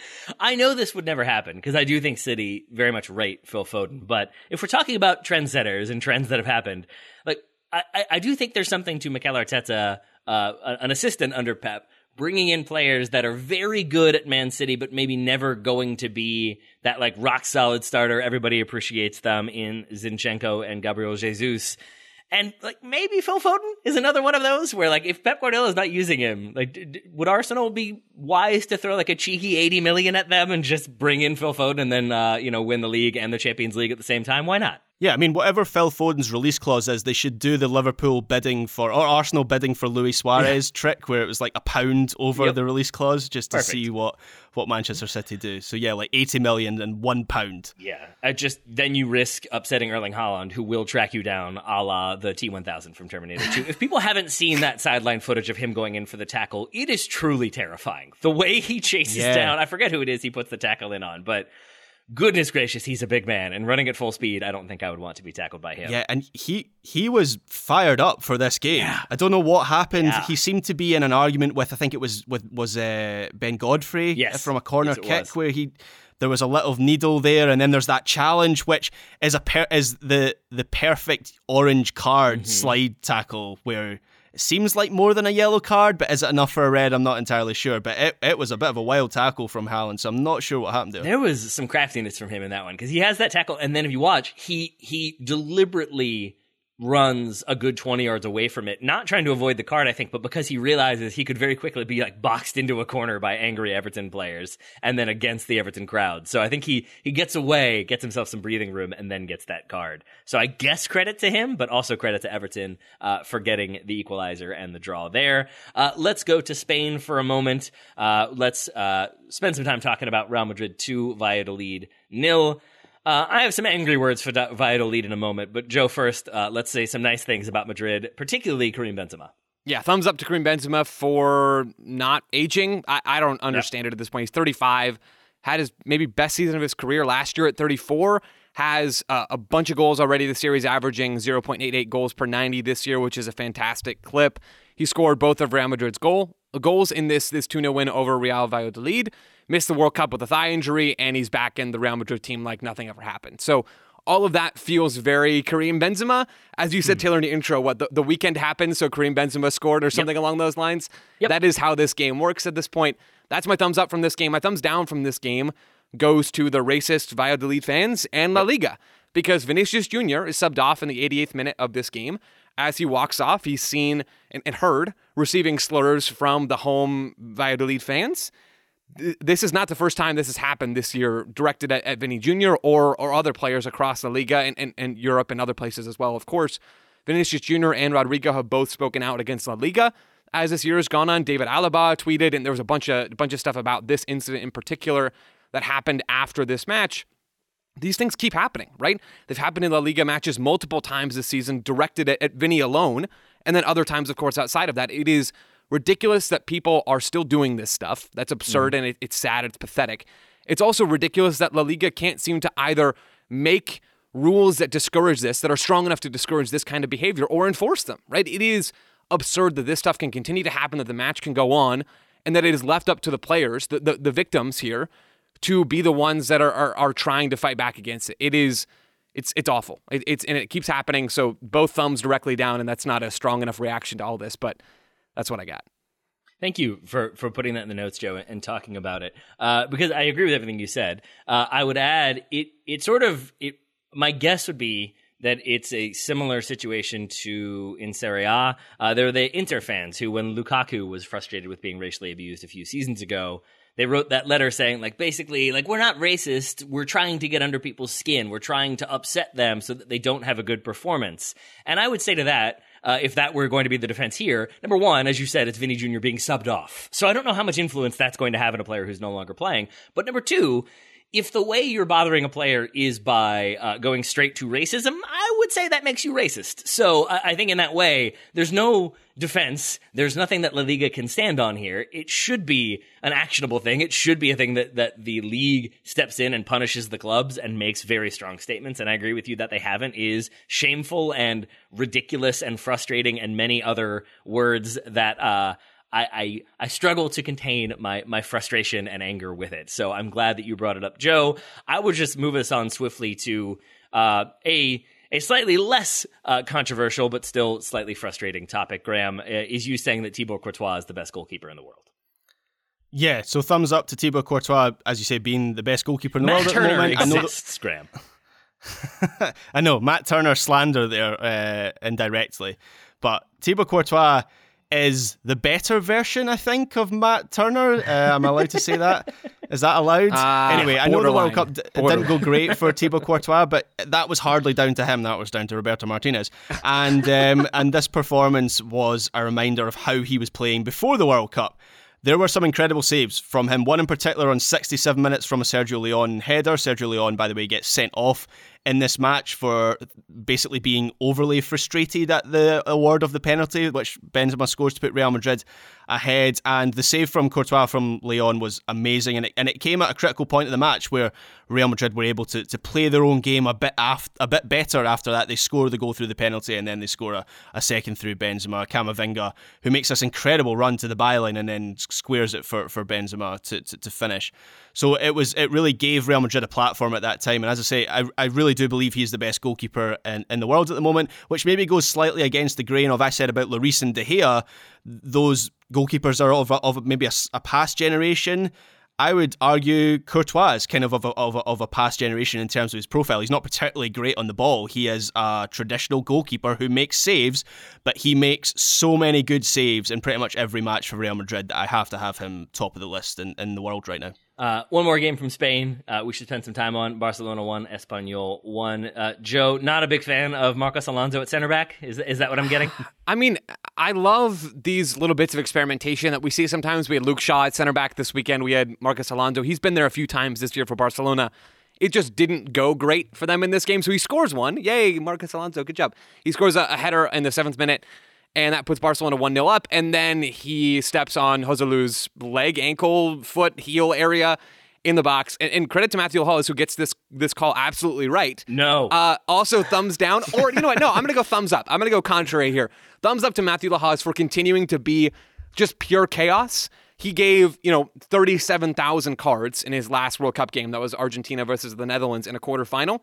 I know this would never happen because I do think City very much rate Phil Foden. But if we're talking about trendsetters and trends that have happened, like I, I, I do think there's something to Mikel Arteta, uh, an assistant under Pep, bringing in players that are very good at Man City, but maybe never going to be that like rock solid starter. Everybody appreciates them in Zinchenko and Gabriel Jesus. And like maybe Phil Foden is another one of those where like if Pep Guardiola is not using him, like d- d- would Arsenal be wise to throw like a cheeky 80 million at them and just bring in Phil Foden and then uh, you know win the league and the Champions League at the same time? Why not? Yeah, I mean, whatever Phil Foden's release clause is, they should do the Liverpool bidding for, or Arsenal bidding for Luis Suarez trick, where it was like a pound over Yep. the release clause, just to Perfect. see what what Manchester City do. So yeah, like eighty million and one pound. Yeah, I just then you risk upsetting Erling Haaland, who will track you down, a la the T1000 from Terminator 2. if people haven't seen that sideline footage of him going in for the tackle, it is truly terrifying. The way he chases Yeah. down, I forget who it is he puts the tackle in on, but goodness gracious, he's a big man and running at full speed. I don't think I would want to be tackled by him. Yeah, and he he was fired up for this game. I don't know what happened. Yeah. He seemed to be in an argument with I think it was with was uh, Ben Godfrey Yes. from a corner Yes, kick was. where he there was a little needle there, and then there's that challenge which is a per- is the the perfect orange card Mm-hmm. slide tackle where. It seems like more than a yellow card, but is it enough for a red? I'm not entirely sure. But it, it was a bit of a wild tackle from Haaland, so I'm not sure what happened there. There was some craftiness from him in that one because he has that tackle, and then if you watch, he he deliberately runs a good 20 yards away from it, not trying to avoid the card, I think, but because he realizes he could very quickly be like boxed into a corner by angry Everton players and then against the Everton crowd. So I think he he gets away, gets himself some breathing room, and then gets that card. So I guess credit to him, but also credit to Everton uh, for getting the equalizer and the draw there. Uh, let's go to Spain for a moment. Uh, let's uh, spend some time talking about Real Madrid 2, Valladolid nil. Uh, I have some angry words for Valladolid in a moment, but Joe, first, uh, let's say some nice things about Madrid, particularly Karim Benzema. Yeah, thumbs up to Karim Benzema for not aging. I, I don't understand it at this point. He's 35, had his maybe best season of his career last year at 34. Has uh, a bunch of goals already this series, averaging 0.88 goals per 90 this year, which is a fantastic clip. He scored both of Real Madrid's goal goals in this this 2-0 win over Real Valladolid. Missed the World Cup with a thigh injury, and he's back in the Real Madrid team like nothing ever happened. So all of that feels very Karim Benzema. As you said, hmm. Taylor, in the intro, what the, the weekend happened, so Karim Benzema scored or something along those lines. Yep. That is how this game works at this point. That's my thumbs up from this game. My thumbs down from this game goes to the racist Valladolid fans and La Liga because Vinicius Jr. is subbed off in the 88th minute of this game. As he walks off, he's seen and, and heard receiving slurs from the home Valladolid fans this is not the first time this has happened this year, directed at, at Vinny Jr. or or other players across the Liga and, and, and Europe and other places as well. Of course, Vinicius Jr. and Rodrigo have both spoken out against La Liga. As this year has gone on, David Alaba tweeted, and there was a bunch of a bunch of stuff about this incident in particular that happened after this match. These things keep happening, right? They've happened in La Liga matches multiple times this season, directed at, at Vinny alone, and then other times, of course, outside of that. It is ridiculous that people are still doing this stuff. That's absurd mm-hmm. and it, it's sad. It's pathetic. It's also ridiculous that La Liga can't seem to either make rules that discourage this, that are strong enough to discourage this kind of behavior, or enforce them, right? It is absurd that this stuff can continue to happen, that the match can go on, and that it is left up to the players, the, the, the victims here, to be the ones that are, are, are trying to fight back against it. It is. It's it's awful. It, it's and it keeps happening. So both thumbs directly down, and that's not a strong enough reaction to all this. But that's what I got. Thank you for, for putting that in the notes, Joe, and talking about it. Uh, because I agree with everything you said. Uh, I would add it. It sort of it. My guess would be that it's a similar situation to in Serie A. Uh, there were the Inter fans who, when Lukaku was frustrated with being racially abused a few seasons ago, they wrote that letter saying, like, basically, like, we're not racist. We're trying to get under people's skin. We're trying to upset them so that they don't have a good performance. And I would say to that, uh, if that were going to be the defense here, number one, as you said, it's Vinny Jr. being subbed off. So I don't know how much influence that's going to have in a player who's no longer playing. But number two, if the way you're bothering a player is by uh, going straight to racism, I would say that makes you racist. So I, I think in that way, there's no defense. There's nothing that La Liga can stand on here. It should be an actionable thing. It should be a thing that, that the league steps in and punishes the clubs and makes very strong statements. And I agree with you that they haven't is shameful and ridiculous and frustrating and many other words that, uh, I, I, I struggle to contain my my frustration and anger with it. So I'm glad that you brought it up, Joe. I would just move us on swiftly to uh, a a slightly less uh, controversial but still slightly frustrating topic. Graham uh, is you saying that Thibaut Courtois is the best goalkeeper in the world. Yeah, so thumbs up to Thibaut Courtois, as you say, being the best goalkeeper in the Matt world Turner at the moment. I know exists, Graham. I know Matt Turner slander there uh, indirectly, but Thibaut Courtois is the better version, I think, of Matt Turner. Uh, am I allowed to say that? Is that allowed? Ah, anyway, I know the World. Cup d- didn't go great for Thibaut Courtois, but that was hardly down to him. That was down to Roberto Martinez, and um, and this performance was a reminder of how he was playing before the World Cup. There were some incredible saves from him. One in particular on 67 minutes from a Sergio Leon header. Sergio Leon, by the way, gets sent off in this match for basically being overly frustrated at the award of the penalty, which Benzema scores to put Real Madrid ahead. And the save from Courtois from Leon was amazing, and it, and it came at a critical point of the match where Real Madrid were able to, to play their own game a bit af- a bit better after that. They score the goal through the penalty, and then they score a, a second through Benzema, Camavinga, who makes this incredible run to the byline and then squares it for, for Benzema to, to, to finish. So it was it really gave Real Madrid a platform at that time. And as I say, I, I really do believe he's the best goalkeeper in, in the world at the moment, which maybe goes slightly against the grain of I said about Lloris and De Gea. Those goalkeepers are of, a, of maybe a past generation. I would argue Courtois is kind of of a, of, a, of a past generation in terms of his profile. He's not particularly great on the ball. He is a traditional goalkeeper who makes saves, but he makes so many good saves in pretty much every match for Real Madrid that I have to have him top of the list in, in the world right now. Uh, one more game from Spain. Uh, we should spend some time on Barcelona one, Espanol one. Uh, Joe, not a big fan of Marcos Alonso at center back. Is is that what I'm getting? I mean, I love these little bits of experimentation that we see sometimes. We had Luke Shaw at center back this weekend. We had Marcos Alonso. He's been there a few times this year for Barcelona. It just didn't go great for them in this game. So he scores one. Yay, Marcos Alonso. Good job. He scores a, a header in the seventh minute, and that puts Barcelona 1 0 up. And then he steps on Joselu's leg, ankle, foot, heel area in the box. And, and credit to Mateu Lahoz, who gets this this call absolutely right. No. Uh, also, thumbs down, or you know what? No, I'm going to go thumbs up. I'm going to go contrary here. Thumbs up to Mateu Lahoz for continuing to be just pure chaos. He gave, you know, 37,000 cards in his last World Cup game. That was Argentina versus the Netherlands in a quarterfinal.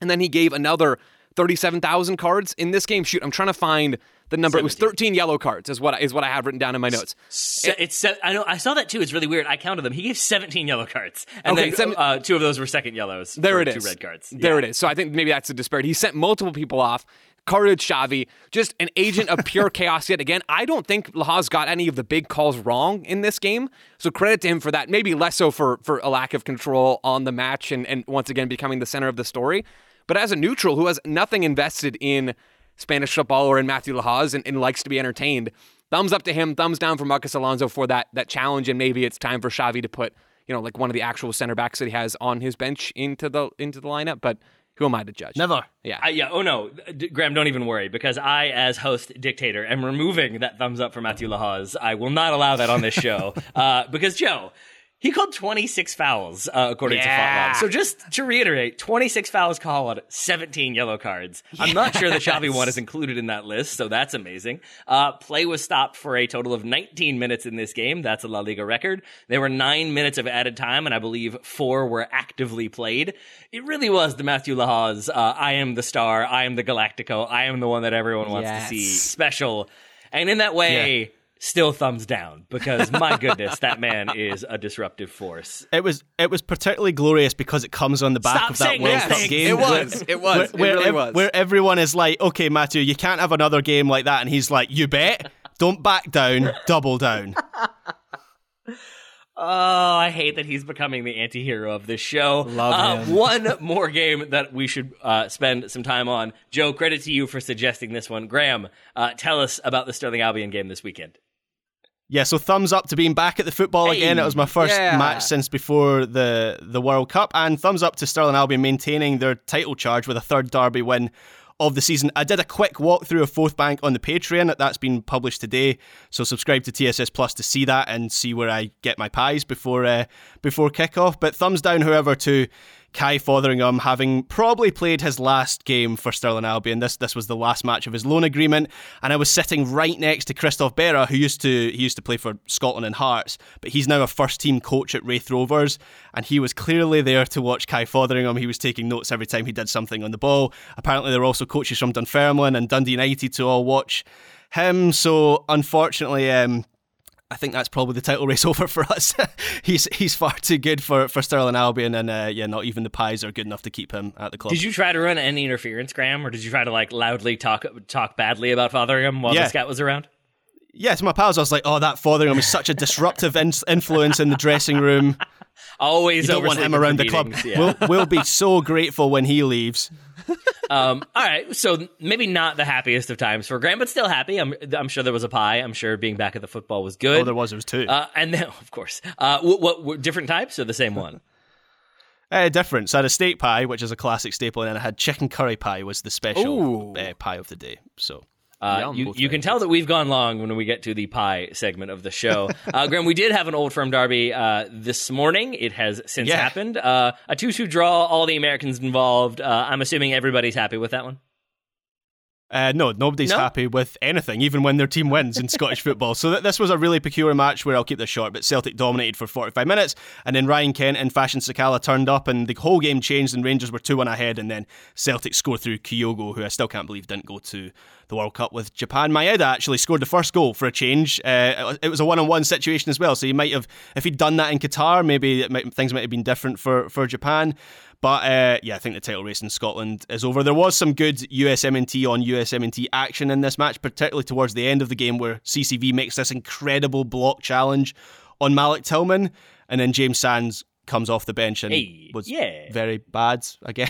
And then he gave another 37,000 cards in this game. Shoot, I'm trying to find the number. It was 13 yellow cards is what is what I have written down in my notes. Se- it's I know I saw that too. It's really weird. I counted them. He gave 17 yellow cards, and Okay, then seven- uh, two of those were second yellows. There it two red cards. There Yeah. it is. So I think maybe that's a disparity. He sent multiple people off. Carded Xavi, just an agent of pure chaos yet again. I don't think Lahoz got any of the big calls wrong in this game. So credit to him for that. Maybe less so for for a lack of control on the match and, and once again becoming the center of the story. But as a neutral who has nothing invested in Spanish footballer in Mateu Lahoz and, and likes to be entertained, thumbs up to him, thumbs down for Marcos Alonso for that that challenge. And maybe it's time for Xavi to put, you know, like one of the actual center backs that he has on his bench into the into the lineup. But who am I to judge? Never. Yeah. I, yeah. Oh no, D- Graham, don't even worry because I, as host dictator, am removing that thumbs up for Mateu Lahoz. I will not allow that on this show uh, because Joe. He called 26 fouls, uh, according Yeah. to Fotlog. So just to reiterate, 26 fouls called, 17 yellow cards. I'm not sure the Xavi one is included in that list, so that's amazing. Uh, play was stopped for a total of 19 minutes in this game. That's a La Liga record. There were nine minutes of added time, and I believe four were actively played. It really was the Mateu Lahoz, uh, I am the star, I am the Galactico, I am the one that everyone wants Yes. to see special. And in that way, still thumbs down because my goodness, that man is a disruptive force. It was it was particularly glorious because it comes on the back Stop of that saying World those Cup game. It was. It was. Where, It really ev- was. where everyone is like, okay, Matthew, you can't have another game like that, and he's like, you bet, don't back down, double down. Oh, I hate that he's becoming the anti-hero of this show. Love uh, him. One more game that we should uh, spend some time on. Joe, credit to you for suggesting this one. Graham, uh, tell us about the Stirling Albion game this weekend. Yeah, so thumbs up to being back at the football Hey, again. It was my first yeah. match since before the the World Cup, and thumbs up to Stirling Albion maintaining their title charge with a third derby win of the season. I did a quick walkthrough of Forthbank on the Patreon. That's been published today, so subscribe to TSS Plus to see that and see where I get my pies before uh, before kickoff. But thumbs down, however, to Kai Fotheringham having probably played his last game for Stirling Albion. This this was the last match of his loan agreement, and I was sitting right next to Christophe Berra, who used to he used to play for Scotland and Hearts, but he's now a first team coach at Raith Rovers, and he was clearly there to watch Kai Fotheringham. He was taking notes every time he did something on the ball. Apparently, there were also coaches from Dunfermline and Dundee United to all watch him. So unfortunately, um, I think that's probably the title race over for us. he's he's far too good for, for Stirling Albion, and uh, yeah, not even the Pies are good enough to keep him at the club. Did you try to run any interference, Graham, or did you try to like loudly talk talk badly about Fotheringham while Yeah. the scout was around? Yeah, to my pals, I was like, oh, that Fotheringham is such a disruptive in- influence in the dressing room. Always You don't want him around the club. yeah. We'll, we'll be so grateful when he leaves. um, all right, so maybe not the happiest of times for Graham, but still happy. I'm, I'm sure there was a pie. I'm sure being back at the football was good. Oh, there was. There was two. Uh, and then, of course, uh, what, what, what different types or the same one? Uh, different. So I had a steak pie, which is a classic staple, and then I had chicken curry pie was the special uh, pie of the day. So Uh, you you can tell that we've gone long when we get to the pie segment of the show. Uh, Graham, we did have an old firm derby uh, this morning. It has since Yeah. happened. Uh, a 2 2 draw, all the Americans involved. Uh, I'm assuming everybody's happy with that one. Uh, no, nobody's No? happy with anything, even when their team wins in Scottish football. So th- this was a really peculiar match where I'll keep this short, but Celtic dominated for 45 minutes, and then Ryan Kent and Fashion Sakala turned up, and the whole game changed, and Rangers were 2 1 ahead, and then Celtic scored through Kyogo, who I still can't believe didn't go to the World Cup with Japan. Maeda actually scored the first goal for a change. Uh, it was a one on one situation as well, so he might have, if he'd done that in Qatar, maybe it might, things might have been different for, for Japan. But uh, yeah, I think the title race in Scotland is over. There was some good USMNT on USMNT action in this match, particularly towards the end of the game where CCV makes this incredible block challenge on Malik Tillman, and then James Sands comes off the bench and Hey, was yeah. very bad again.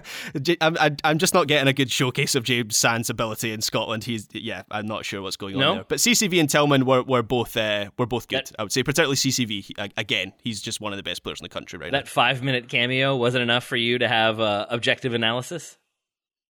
I'm, I'm just not getting a good showcase of James Sands' ability in Scotland. He's yeah, I'm not sure what's going on No? there. But CCV and Tillman were, were both uh, were both good. That- I would say, particularly CCV. Again, he's just one of the best players in the country right now. That five minute cameo wasn't enough for you to have uh, objective analysis?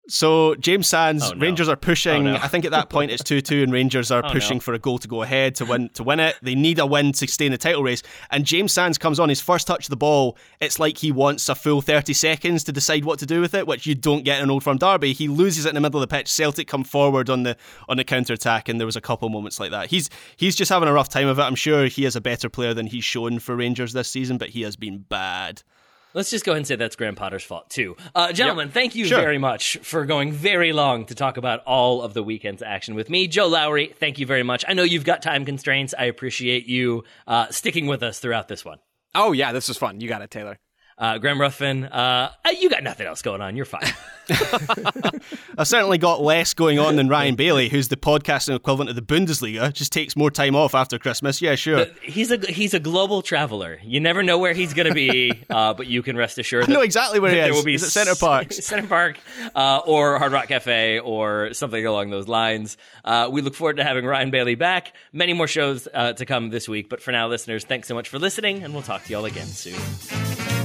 So James Sands, Oh, no. Rangers are pushing. Oh, no. I think at that point it's two two, and Rangers are Oh, pushing no. for a goal to go ahead to win to win it. They need a win to stay in the title race. And James Sands comes on his first touch of the ball. It's like he wants a full thirty seconds to decide what to do with it, which you don't get in an Old Firm derby. He loses it in the middle of the pitch. Celtic come forward on the on the counter attack, and there was a couple moments like that. He's he's just having a rough time of it. I'm sure he is a better player than he's shown for Rangers this season, but he has been bad. Let's just go ahead and say that's Graham Potter's fault too. Uh, gentlemen, thank you Sure. very much for going very long to talk about all of the weekend's action with me. Joe Lowery, thank you very much. I know you've got time constraints. I appreciate you uh, sticking with us throughout this one. Oh yeah, this was fun. You got it, Taylor. Uh, Graham Ruthven, uh, you got nothing else going on. You're fine. I've certainly got less going on than Ryan Bailey, who's the podcasting equivalent of the Bundesliga. Just takes more time off after Christmas. Yeah, sure. he's a he's a global traveler. You never know where he's going to be, uh, but you can rest assured. I know exactly where he there is. will be He's at Centre Park, Center Park, uh, or Hard Rock Cafe, or something along those lines. Uh, we look forward to having Ryan Bailey back. Many more shows uh, to come this week, but for now, listeners, thanks so much for listening, and we'll talk to y'all again soon.